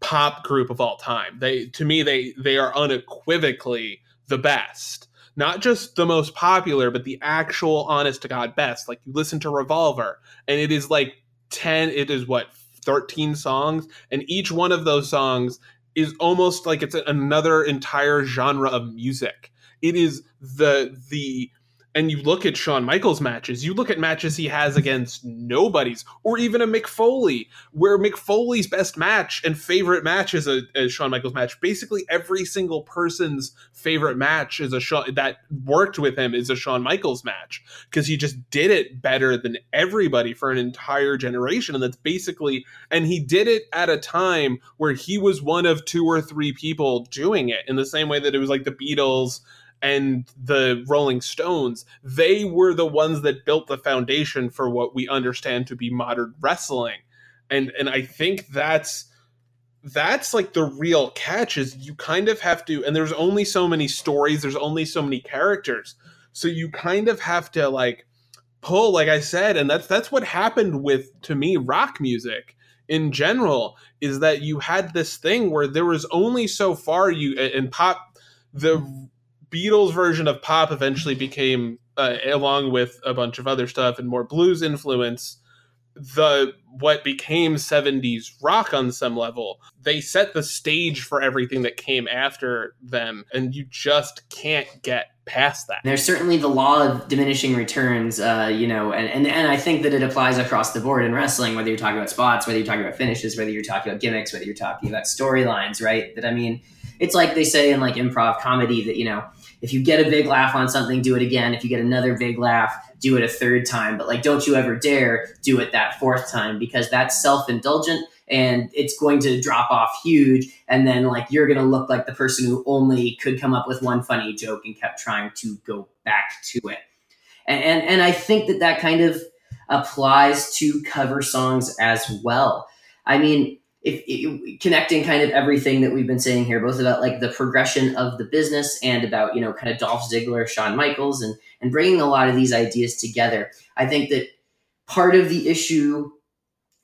pop group of all time. They to me they they are unequivocally the best. Not just the most popular, but the actual honest to God best. Like you listen to Revolver and it is like 10 it is what 13 songs and each one of those songs is almost like it's another entire genre of music. It is the the and you look at Shawn Michaels matches, you look at matches he has against nobodies, or even a Mick Foley, where Mick Foley's best match and favorite match is a, a Shawn Michaels match. Basically, every single person's favorite match is a Shawn that worked with him is a Shawn Michaels match because he just did it better than everybody for an entire generation, and that's basically and he did it at a time where he was one of two or three people doing it in the same way that it was like the Beatles and the Rolling Stones, they were the ones that built the foundation for what we understand to be modern wrestling. And and I think that's that's like the real catch is you kind of have to and there's only so many stories, there's only so many characters. So you kind of have to like pull like I said and that's that's what happened with to me rock music in general is that you had this thing where there was only so far you and pop the Beatles version of pop eventually became, uh, along with a bunch of other stuff and more blues influence, the what became 70s rock on some level. They set the stage for everything that came after them, and you just can't get past that. There's certainly the law of diminishing returns, uh, you know, and, and, and I think that it applies across the board in wrestling, whether you're talking about spots, whether you're talking about finishes, whether you're talking about gimmicks, whether you're talking about storylines, right? That I mean, it's like they say in like improv comedy that, you know, if you get a big laugh on something, do it again. If you get another big laugh, do it a third time. But like, don't you ever dare do it that fourth time because that's self indulgent and it's going to drop off huge. And then like, you're going to look like the person who only could come up with one funny joke and kept trying to go back to it. And, and, and I think that that kind of applies to cover songs as well. I mean, if, if, connecting kind of everything that we've been saying here, both about like the progression of the business and about you know kind of Dolph Ziggler, Shawn Michaels, and and bringing a lot of these ideas together. I think that part of the issue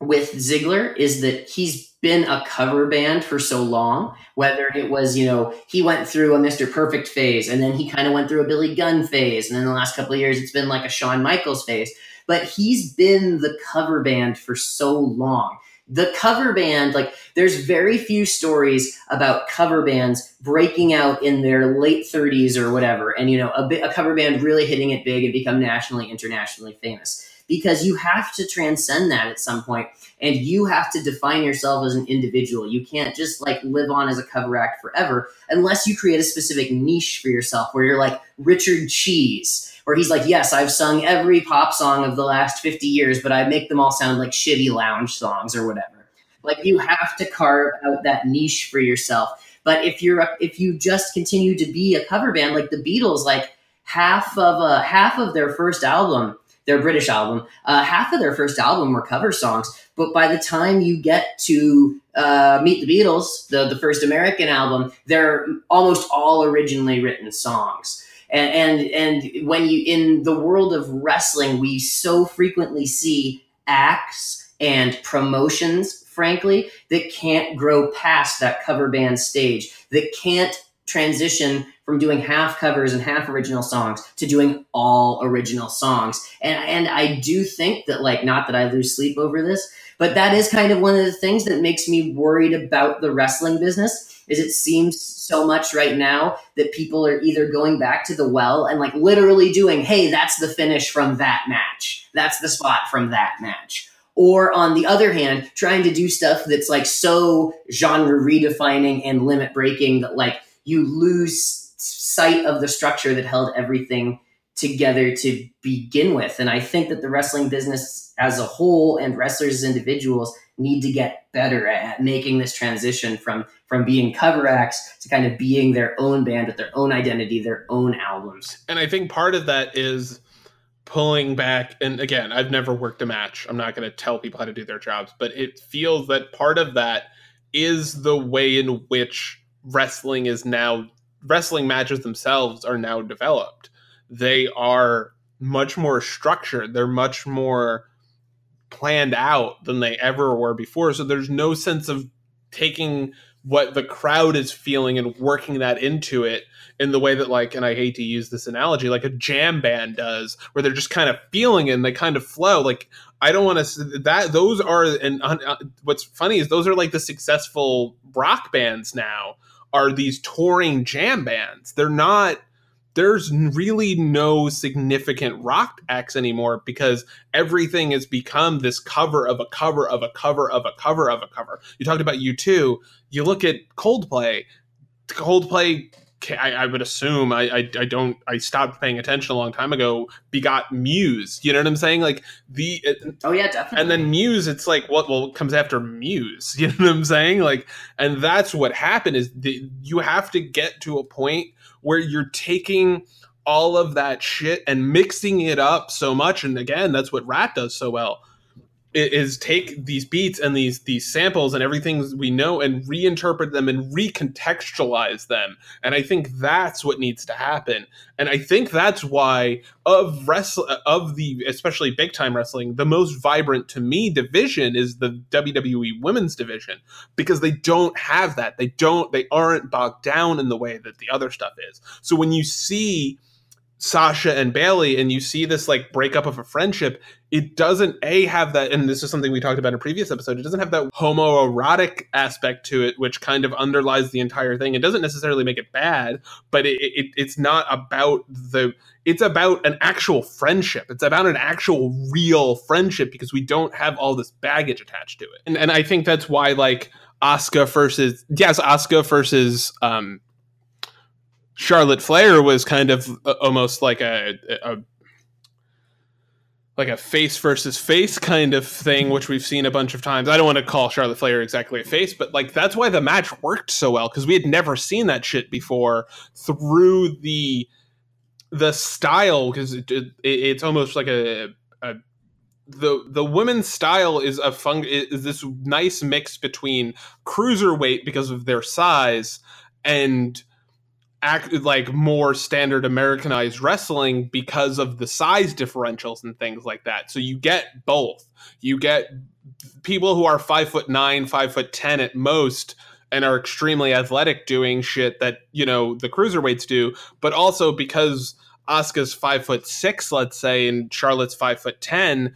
with Ziggler is that he's been a cover band for so long. Whether it was, you know, he went through a Mr. Perfect phase and then he kind of went through a Billy Gunn phase. And then the last couple of years, it's been like a Shawn Michaels phase. But he's been the cover band for so long. The cover band, like, there's very few stories about cover bands breaking out in their late 30s or whatever. And, you know, a, a cover band really hitting it big and become nationally, internationally famous because you have to transcend that at some point and you have to define yourself as an individual you can't just like live on as a cover act forever unless you create a specific niche for yourself where you're like richard cheese where he's like yes i've sung every pop song of the last 50 years but i make them all sound like shitty lounge songs or whatever like you have to carve out that niche for yourself but if you're if you just continue to be a cover band like the beatles like half of a half of their first album their British album. Uh, half of their first album were cover songs, but by the time you get to uh, Meet the Beatles, the, the first American album, they're almost all originally written songs. And, and and when you in the world of wrestling, we so frequently see acts and promotions, frankly, that can't grow past that cover band stage, that can't transition from doing half covers and half original songs to doing all original songs. And and I do think that like not that I lose sleep over this, but that is kind of one of the things that makes me worried about the wrestling business is it seems so much right now that people are either going back to the well and like literally doing, "Hey, that's the finish from that match. That's the spot from that match." Or on the other hand, trying to do stuff that's like so genre redefining and limit breaking that like you lose sight of the structure that held everything together to begin with. And I think that the wrestling business as a whole and wrestlers as individuals need to get better at making this transition from from being cover acts to kind of being their own band with their own identity, their own albums. And I think part of that is pulling back. And again, I've never worked a match. I'm not going to tell people how to do their jobs, but it feels that part of that is the way in which wrestling is now wrestling matches themselves are now developed. They are much more structured. They're much more planned out than they ever were before. So there's no sense of taking what the crowd is feeling and working that into it in the way that like and I hate to use this analogy like a jam band does where they're just kind of feeling it and they kind of flow like I don't want to that those are and uh, what's funny is those are like the successful rock bands now are these touring jam bands. They're not there's really no significant rock acts anymore because everything has become this cover of a cover of a cover of a cover of a cover. You talked about U2. You look at Coldplay. Coldplay I, I, would assume I, I, I don't I stopped paying attention a long time ago. Begot Muse, you know what I'm saying? Like the uh, oh yeah, definitely. And then Muse, it's like what well comes after Muse, you know what I'm saying? Like, and that's what happened is the, you have to get to a point where you're taking all of that shit and mixing it up so much. And again, that's what Rat does so well is take these beats and these these samples and everything we know and reinterpret them and recontextualize them. And i think that's what needs to happen. And i think that's why of wrestle of the especially big time wrestling the most vibrant to me division is the wwe women's division. Because they don't have that. They don't they aren't bogged down in the way that the other stuff is. So when you see Sasha and Bailey and you see this like breakup of a friendship, it doesn't a have that and this is something we talked about in a previous episode. It doesn't have that homoerotic aspect to it which kind of underlies the entire thing. It doesn't necessarily make it bad, but it, it it's not about the it's about an actual friendship. It's about an actual real friendship because we don't have all this baggage attached to it. And and I think that's why like Asuka versus yes, Asuka versus um Charlotte Flair was kind of uh, almost like a, a like a face versus face kind of thing, which we've seen a bunch of times. I don't want to call Charlotte Flair exactly a face, but like that's why the match worked so well because we had never seen that shit before through the the style because it, it, it's almost like a, a the the women's style is a fun is this nice mix between cruiserweight because of their size and act like more standard Americanized wrestling because of the size differentials and things like that. So you get both. You get people who are five foot nine, five foot ten at most, and are extremely athletic doing shit that you know the cruiserweights do, but also because Asuka's five foot six, let's say, and Charlotte's five foot ten,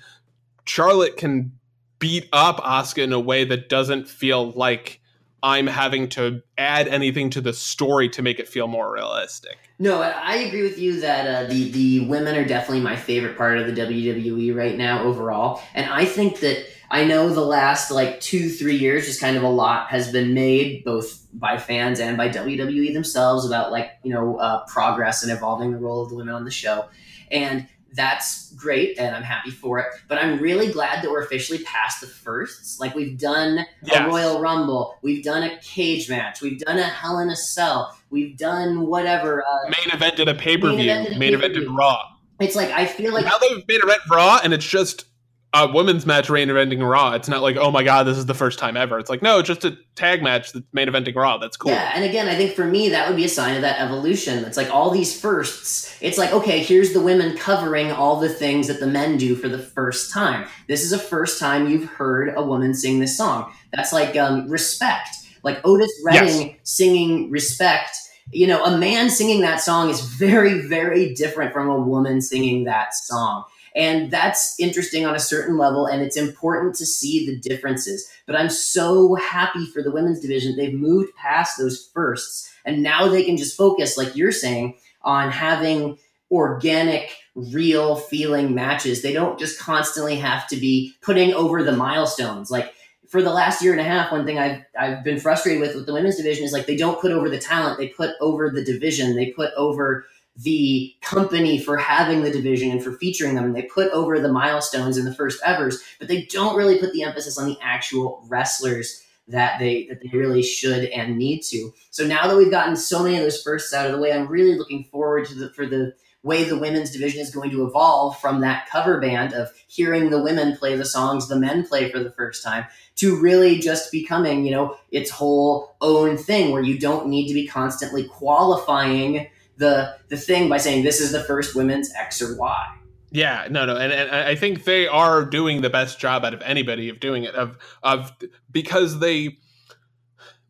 Charlotte can beat up Oscar in a way that doesn't feel like I'm having to add anything to the story to make it feel more realistic. No, I agree with you that uh, the the women are definitely my favorite part of the WWE right now overall, and I think that I know the last like two three years, just kind of a lot has been made both by fans and by WWE themselves about like you know uh, progress and evolving the role of the women on the show, and that's great and I'm happy for it. But I'm really glad that we're officially past the firsts. Like we've done a Royal Rumble, we've done a cage match, we've done a Hell in a Cell, we've done whatever. Uh, Main event at a pay per view, main event in Raw. it's like I feel like now they've main event Raw, and it's just a women's match main eventing Raw. It's not like, oh my god, this is the first time ever. It's like, no, it's just a tag match that's main eventing Raw. That's cool. Yeah, and again, I think for me that would be a sign of that evolution. It's like all these firsts. It's like okay, here's the women covering all the things that the men do for the first time. This is a first time you've heard a woman sing this song. That's like um, respect. Like Otis Redding singing respect. You know, a man singing that song is very, very different from a woman singing that song. And that's interesting on a certain level, and it's important to see the differences. But I'm so happy for the women's division. They've moved past those firsts, and now they can just focus, like you're saying, on having organic, real feeling matches. They don't just constantly have to be putting over the milestones. Like for the last year and a half, one thing I've I've been frustrated with with the women's division is like they don't put over the talent, they put over the division, they put over the company for having the division and for featuring them. And they put over the milestones and the first evers, but they don't really put the emphasis on the actual wrestlers that they that they really should and need to. So now that we've gotten so many of those firsts out of the way, I'm really looking forward to the for the way the women's division is going to evolve from that cover band of hearing the women play the songs the men play for the first time to really just becoming, you know, its whole own thing where you don't need to be constantly qualifying the the thing by saying this is the first women's X or Y. Yeah, no, no, and, and I think they are doing the best job out of anybody of doing it of of because they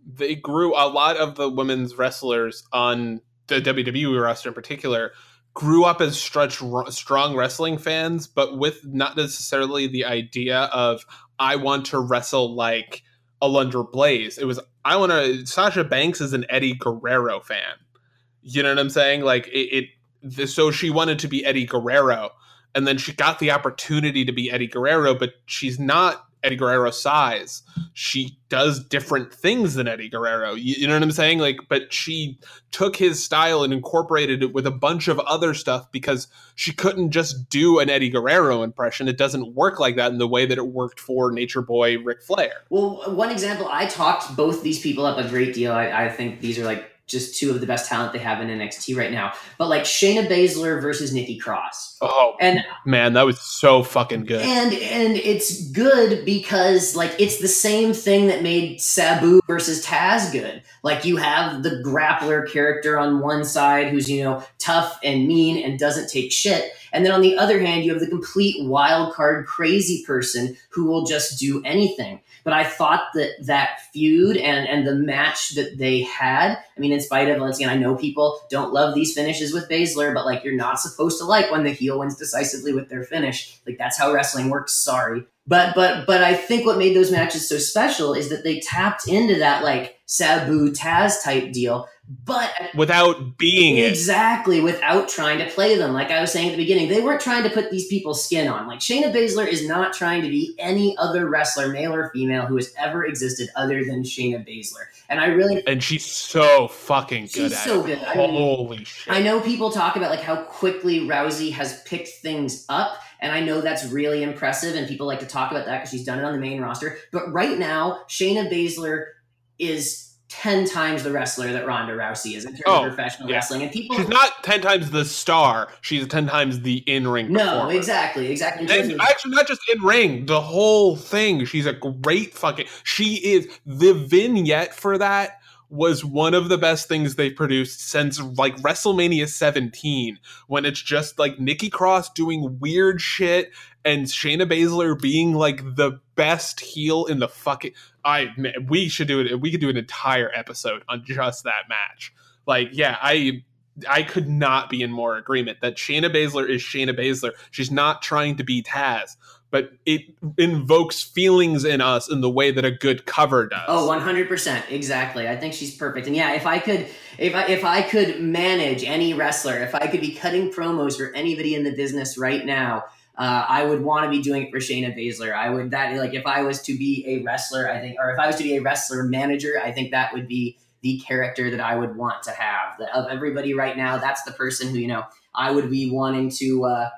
they grew a lot of the women's wrestlers on the WWE roster in particular grew up as stretch strong wrestling fans, but with not necessarily the idea of I want to wrestle like Alundra Blaze. It was I want to. Sasha Banks is an Eddie Guerrero fan. You know what I'm saying? Like it. it so she wanted to be Eddie Guerrero and then she got the opportunity to be Eddie Guerrero, but she's not Eddie Guerrero size. She does different things than Eddie Guerrero. You, you know what I'm saying? Like, but she took his style and incorporated it with a bunch of other stuff because she couldn't just do an Eddie Guerrero impression. It doesn't work like that in the way that it worked for Nature Boy Ric Flair. Well, one example, I talked both these people up a great deal. I, I think these are like just two of the best talent they have in NXT right now. But like Shayna Baszler versus Nikki Cross. Oh And man, that was so fucking good. and and it's good because like it's the same thing that made Sabu versus Taz good. Like you have the grappler character on one side who's you know tough and mean and doesn't take shit, and then on the other hand you have the complete wild card crazy person who will just do anything. But I thought that that feud and and the match that they had, I mean, in spite of once again, I know people don't love these finishes with Baszler, but like you're not supposed to like when the heel wins decisively with their finish. Like that's how wrestling works. Sorry. But but but I think what made those matches so special is that they tapped into that like Sabu Taz type deal, but Without being it. Exactly, without trying to play them. Like I was saying at the beginning, they weren't trying to put these people's skin on. Like Shayna Baszler is not trying to be any other wrestler, male or female, who has ever existed other than Shayna Baszler. And I really And she's so fucking good She's at so it. good. I mean, Holy shit. I know people talk about like how quickly Rousey has picked things up, and I know that's really impressive, and people like to talk about that because she's done it on the main roster. But right now, Shayna Baszler is ten times the wrestler that Ronda Rousey is in terms Oh, of professional yeah. wrestling, and people She's not ten times the star. She's ten times the in-ring. no exactly exactly. And actually, not just in ring, the whole thing. She's a great fucking. She is the vignette for that was one of the best things they've produced since like WrestleMania 17, when it's just like Nikki Cross doing weird shit and Shayna Baszler being like the best heel in the fucking. I we should do it. We could do an entire episode on just that match. Like, yeah, I I could not be in more agreement that Shayna Baszler is Shayna Baszler. She's not trying to be Taz, but it invokes feelings in us in the way that a good cover does. Oh, 100%. Exactly. I think she's perfect. And yeah, if I could if I if I could manage any wrestler, if I could be cutting promos for anybody in the business right now, uh, I would want to be doing it for Shayna Baszler. I would that like if I was to be a wrestler, I think or if I was to be a wrestler manager, I think that would be the character that I would want to have. That of everybody right now, that's the person who, you know, I would be wanting to uh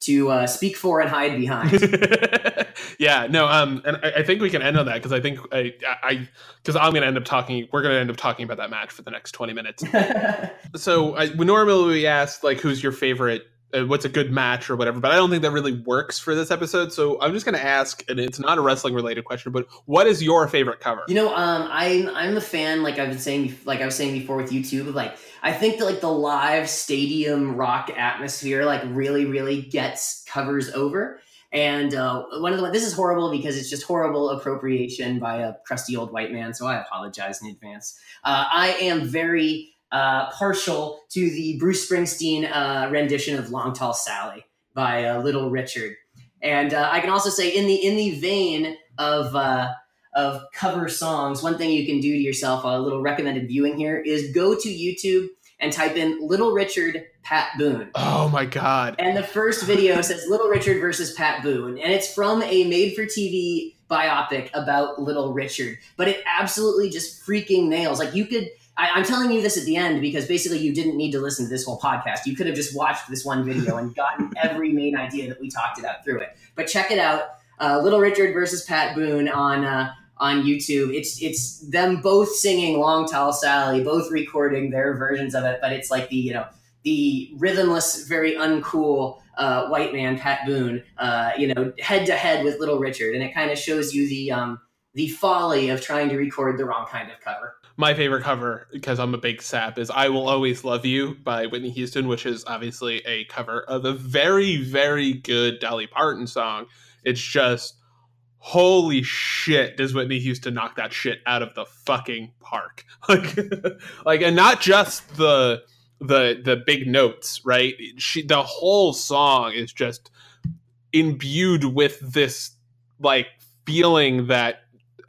to uh, speak for and hide behind. yeah, no, um, and I, I think we can end on that because I think I, I, because I'm going to end up talking. We're going to end up talking about that match for the next 20 minutes. so I, we normally we ask like, who's your favorite? Uh, what's a good match or whatever? But I don't think that really works for this episode. So I'm just going to ask, and it's not a wrestling related question, but what is your favorite cover? You know, um, I'm I'm a fan. Like I've been saying, like I was saying before with U2, like I think that like the live stadium rock atmosphere like really really gets covers over. And uh, one of the this is horrible because it's just horrible appropriation by a crusty old white man. So I apologize in advance. Uh, I am very uh, partial to the Bruce Springsteen uh, rendition of "Long Tall Sally" by uh, Little Richard. And uh, I can also say, in the in the vein of uh, of cover songs, one thing you can do to yourself, a little recommended viewing here, is go to YouTube and type in Little Richard Pat Boone. Oh my god! And the first video says Little Richard versus Pat Boone, and it's from a made-for-TV biopic about Little Richard. But it absolutely just freaking nails. Like you could. I, I'm telling you this at the end because basically you didn't need to listen to this whole podcast. You could have just watched this one video and gotten every main idea that we talked about through it. But check it out, uh, Little Richard versus Pat Boone on uh, on YouTube. It's it's them both singing "Long Tall Sally," both recording their versions of it, but it's like the you know the rhythmless, very uncool uh, white man Pat Boone, uh, you know, head to head with Little Richard, and it kind of shows you the um, the folly of trying to record the wrong kind of cover. My favorite cover, because I'm a big sap, is "I Will Always Love You" by Whitney Houston, which is obviously a cover of a very, very good Dolly Parton song. It's just holy shit does whitney houston knock that shit out of the fucking park like like and not just the the the big notes right she the whole song is just imbued with this like feeling that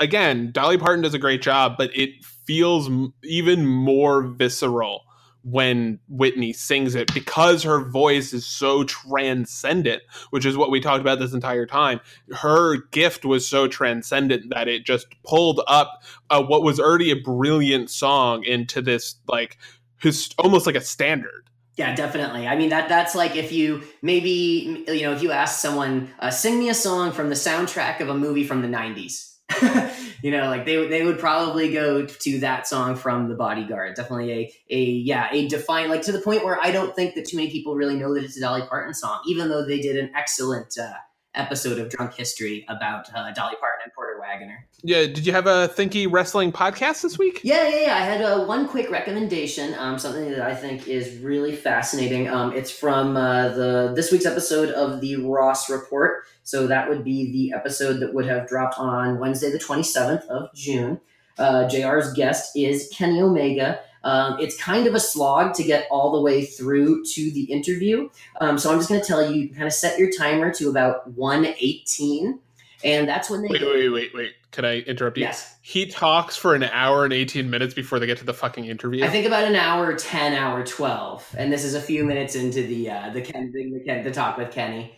again dolly parton does a great job but it feels even more visceral when Whitney sings it because her voice is so transcendent, which is what we talked about this entire time. Her gift was so transcendent that it just pulled up uh, what was already a brilliant song into this like his almost like a standard. Yeah, definitely. I mean that that's like if you maybe you know if you ask someone uh, sing me a song from the soundtrack of a movie from the '90s. you know, like they they would probably go to that song from The Bodyguard. Definitely a a yeah a define like to the point where I don't think that too many people really know that it's a Dolly Parton song, even though they did an excellent uh, episode of Drunk History about uh, Dolly Parton and Wagoner. Yeah, did you have a Thinky Wrestling podcast this week? Yeah, yeah, yeah. I had uh, one quick recommendation, um, something that I think is really fascinating. Um, it's from uh, the this week's episode of the Ross Report. So that would be the episode that would have dropped on Wednesday, the twenty seventh of June. Uh, JR's guest is Kenny Omega. Um, it's kind of a slog to get all the way through to the interview. Um, so I'm just going to tell you, kind of set your timer to about 118. And that's when they. Wait, wait, wait, wait. Can I interrupt you? Yes. He talks for an hour and 18 minutes before they get to the fucking interview. I think about an hour, 10, hour 12. And this is a few minutes into the uh, the, Ken, the, Ken, the talk with Kenny.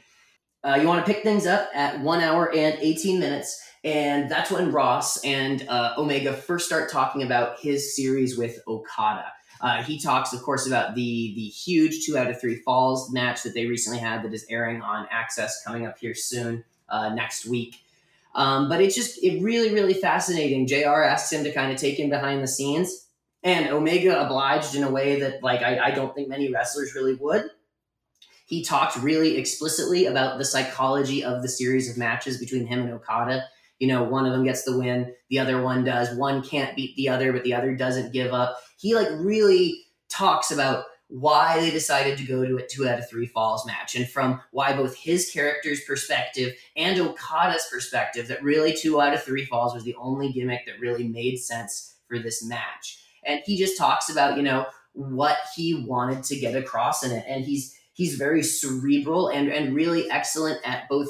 Uh, you want to pick things up at one hour and 18 minutes. And that's when Ross and uh, Omega first start talking about his series with Okada. Uh, he talks, of course, about the the huge two out of three falls match that they recently had that is airing on Access coming up here soon uh, next week. Um, but it's just it really really fascinating. JR asks him to kind of take him behind the scenes, and Omega obliged in a way that like I, I don't think many wrestlers really would. He talked really explicitly about the psychology of the series of matches between him and Okada you know, one of them gets the win, the other one does. One can't beat the other, but the other doesn't give up. He like really talks about why they decided to go to a two out of three falls match and from why both his character's perspective and Okada's perspective that really two out of three falls was the only gimmick that really made sense for this match. And he just talks about, you know, what he wanted to get across in it. And he's he's very cerebral and, and really excellent at both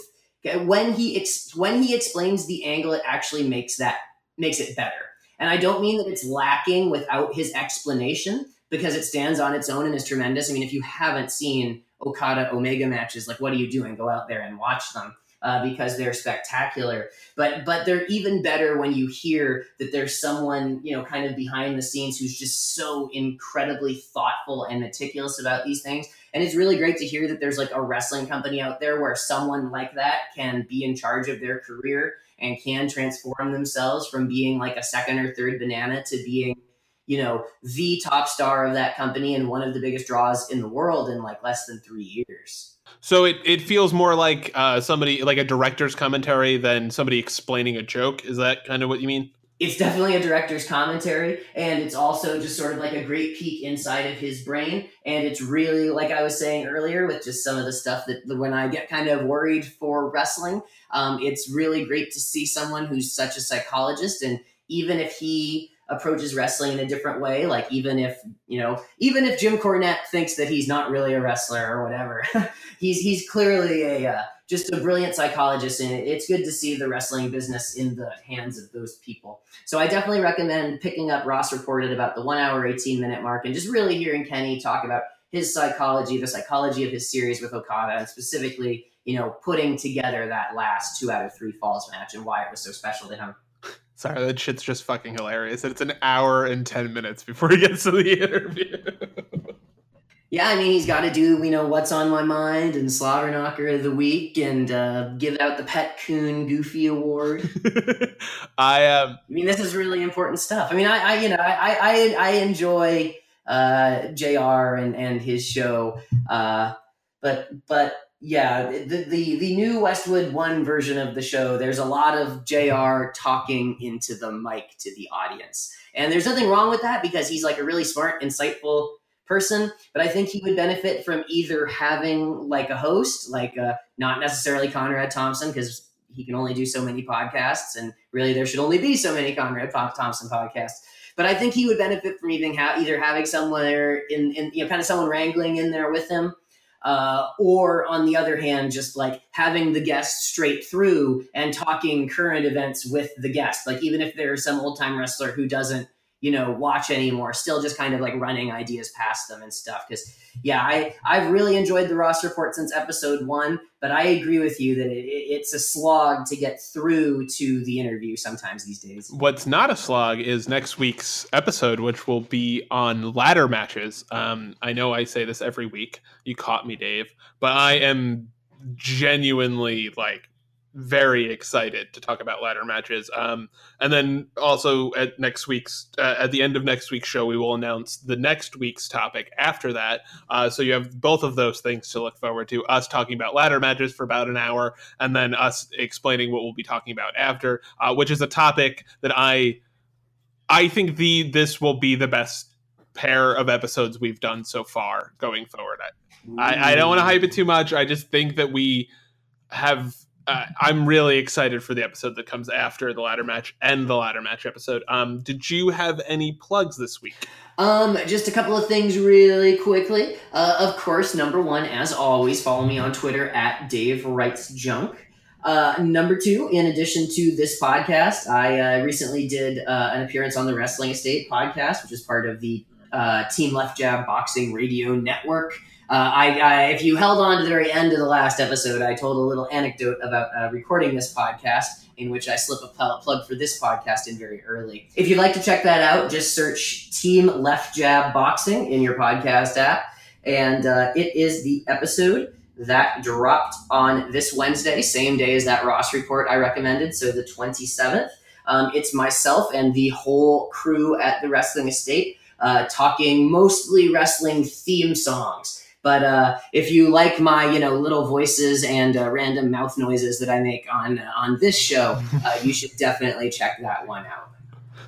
when he ex, when he explains the angle, it actually makes that makes it better. And I don't mean that it's lacking without his explanation because it stands on its own and is tremendous. I mean, if you haven't seen Okada Omega matches, like what are you doing? Go out there and watch them. Uh, because they're spectacular. But but they're even better when you hear that there's someone you know kind of behind the scenes who's just so incredibly thoughtful and meticulous about these things. And it's really great to hear that there's like a wrestling company out there where someone like that can be in charge of their career and can transform themselves from being like a second or third banana to being you know the top star of that company and one of the biggest draws in the world in like less than three years so it, it feels more like uh, somebody like a director's commentary than somebody explaining a joke. Is that kind of what you mean? It's definitely a director's commentary, and it's also just sort of like a great peek inside of his brain. And it's really, like I was saying earlier, with just some of the stuff that when I get kind of worried for wrestling, um, it's really great to see someone who's such a psychologist. And even if he approaches wrestling in a different way. Like even if you know, even if Jim Cornette thinks that he's not really a wrestler or whatever, he's he's clearly a uh, just a brilliant psychologist, and it's good to see the wrestling business in the hands of those people. So I definitely recommend picking up Ross reported about the one hour eighteen minute mark and just really hearing Kenny talk about his psychology, the psychology of his series with Okada, and specifically. You know, putting together that last two out of three falls match and why it was so special to him. Sorry, that shit's just fucking hilarious. It's an hour and 10 minutes before he gets to the interview. yeah, I mean, he's got to do, you know, what's on my mind and Slobber Knocker of the Week and uh, give out the Pet Coon Goofy Award. I um, I mean, this is really important stuff. I mean, I, I you know, I, I, I enjoy uh, JR and and his show, uh, but but yeah, the, the the new Westwood One version of the show, there's a lot of JR talking into the mic to the audience. And there's nothing wrong with that because he's like a really smart, insightful person. But I think he would benefit from either having like a host, like uh, not necessarily Conrad Thompson, because he can only do so many podcasts, and really there should only be so many Conrad Thompson podcasts. But I think he would benefit from even ha- either having somewhere in, in you know kind of someone wrangling in there with him uh, or on the other hand, just like having the guest straight through and talking current events with the guest. Like even if there's some old time wrestler who doesn't, you know, watch anymore, still just kind of like running ideas past them and stuff. Because yeah, I I've really enjoyed the Ross report since episode one, but I agree with you that it, it's a slog to get through to the interview sometimes these days. What's not a slog is next week's episode, which will be on ladder matches. Um, I know I say this every week. You caught me, Dave, but I am genuinely like very excited to talk about ladder matches. Um, and then also at next week's uh, at the end of next week's show, we will announce the next week's topic after that. Uh, so you have both of those things to look forward to: us talking about ladder matches for about an hour, and then us explaining what we'll be talking about after, uh, which is a topic that I I think the this will be the best pair of episodes we've done so far going forward. I, I, I don't want to hype it too much. I just think that we have uh, I'm really excited for the episode that comes after the ladder match and the ladder match episode. Um, did you have any plugs this week? Um, just a couple of things really quickly. Uh, of course, number one, as always, follow me on Twitter at Dave Writes Junk. Uh, number two, in addition to this podcast, I uh, recently did uh, an appearance on the Wrestling Estate podcast, which is part of the uh, Team Left Jab Boxing Radio Network. Uh, I, I, if you held on to the very end of the last episode, I told a little anecdote about uh, recording this podcast, in which I slip a plug for this podcast in very early. If you'd like to check that out, just search Team Left Jab Boxing in your podcast app, and uh, it is the episode that dropped on this Wednesday, same day as that Ross report I recommended, so the 27th. Um, it's myself and the whole crew at the Wrestling Estate uh, talking mostly wrestling theme songs But uh, if you like my, you know, little voices and uh, random mouth noises that I make on on this show, uh, you should definitely check that one out.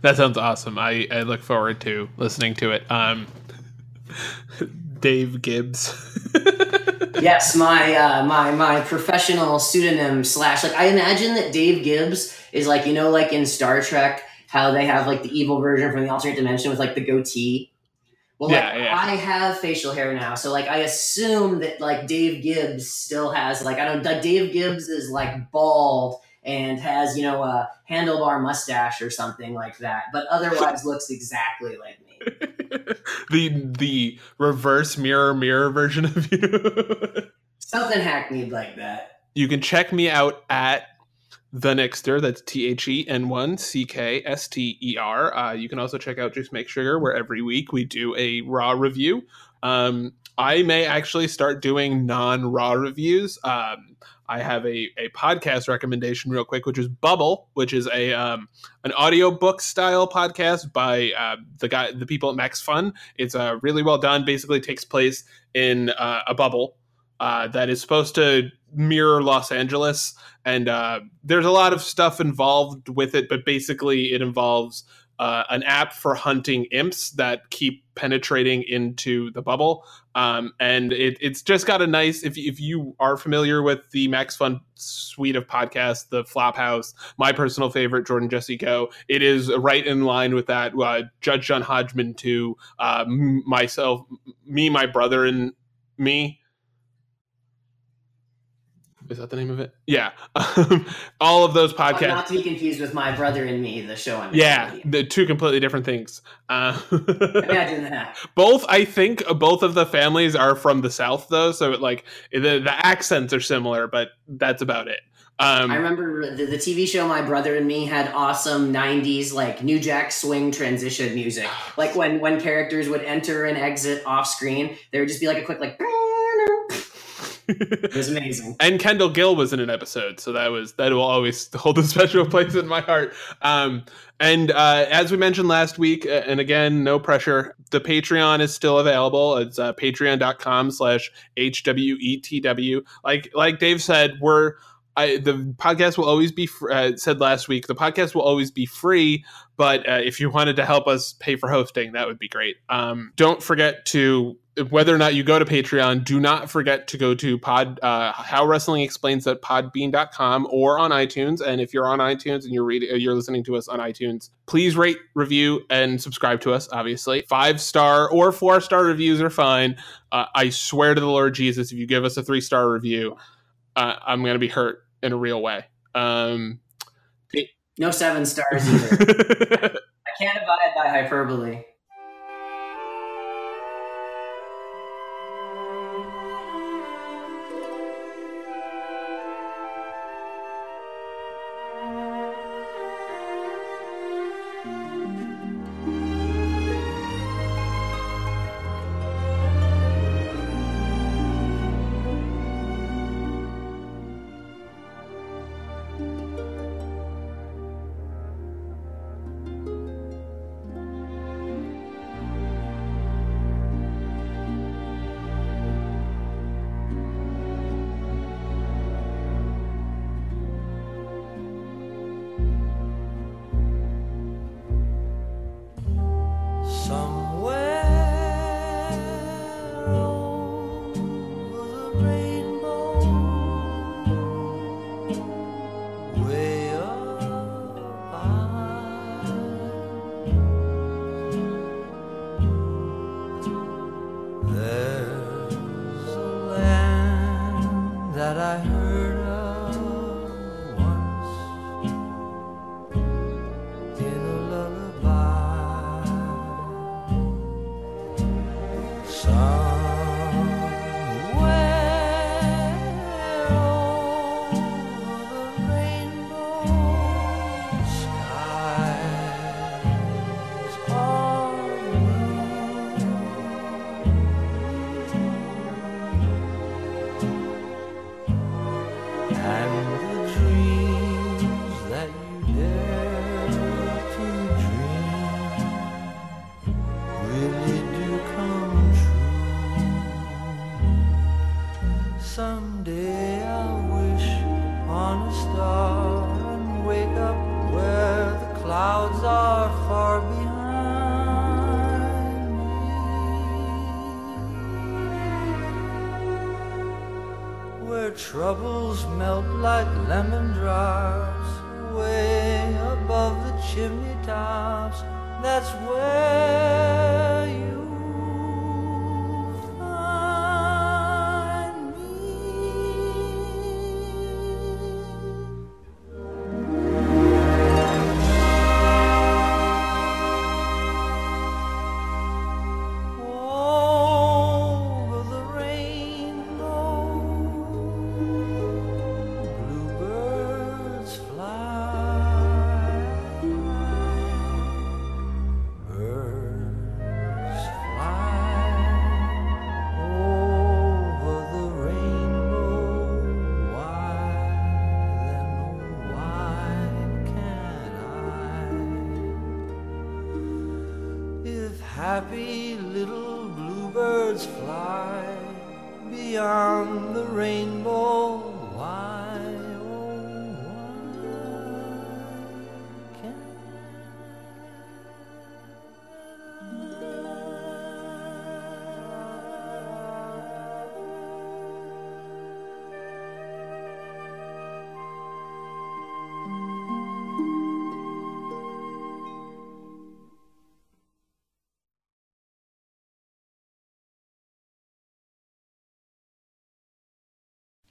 That sounds awesome. I, I look forward to listening to it. Um, Dave Gibbs. yes, my uh, my my professional pseudonym slash like I imagine that Dave Gibbs is like you know like in Star Trek how they have like the evil version from the alternate dimension with like the goatee. Well, like Yeah, yeah. I have facial hair now, so like I assume that like Dave Gibbs still has like I don't like Dave Gibbs is like bald and has you know a handlebar mustache or something like that, but otherwise looks exactly like me. the the reverse mirror mirror version of you. Something hackneyed like that. you can check me out at the Nixter. That's T H E N one C K S T E R. Uh, you can also check out Juice Make Sugar, where every week we do a raw review. Um, I may actually start doing non raw reviews. Um, I have a, a podcast recommendation real quick, which is Bubble, which is a um, an audiobook style podcast by uh, the guy the people at Max Fun. It's uh, really well done. Basically, takes place in uh, a bubble uh, that is supposed to mirror Los Angeles, and uh, there's a lot of stuff involved with it. But basically, it involves uh, an app for hunting imps that keep penetrating into the bubble, um, and it, it's just got a nice. If if you are familiar with the Max Fun suite of podcasts, the Flophouse, my personal favorite, Jordan Jesse Go, it is right in line with that. Uh, Judge John Hodgman too, uh, myself, me, my brother, and me. Is that the name of it? Yeah. All of those podcasts. Not to be confused with my brother and me, the show on Yeah, Nickelodeon. the two completely different things. Uh, Imagine that. both, I think, uh, both of the families are from the South, though. So, like, the the accents are similar, but that's about it. Um, I remember the, the TV show My Brother and Me had awesome '90s like New Jack Swing transition music. Like when when characters would enter and exit off screen, there would just be like a quick like. It was amazing. and Kendall Gill was in an episode, so that was that will always hold a special place in my heart. Um, and uh, as we mentioned last week, uh, and again, no pressure, the Patreon is still available. It's uh, patreon.com slash hwetw. Like like Dave said, we're I, the podcast will always be fr- uh, said last week. The podcast will always be free, but uh, if you wanted to help us pay for hosting, that would be great. Um, don't forget to whether or not you go to Patreon, do not forget to go to pod uh, how wrestling explains at podbean.com or on iTunes. And if you're on iTunes and you're reading uh, you're listening to us on iTunes, please rate, review, and subscribe to us, obviously. Five star or four star reviews are fine. Uh, I swear to the Lord Jesus, if you give us a three star review, uh, I'm gonna be hurt in a real way. Um, No seven stars either. I can't abide by hyperbole. Troubles melt like lemon drops way above the chimney tops. That's where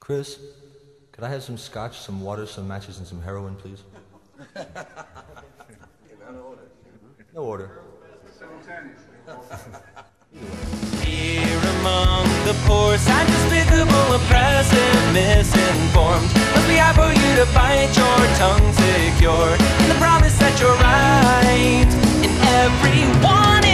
Chris, could I have some scotch, some water, some matches, and some heroin, please? No order. Here among the poor, despicable, oppressive, misinformed. Must for you to bite your tongue secure. And the promise that you're right in every one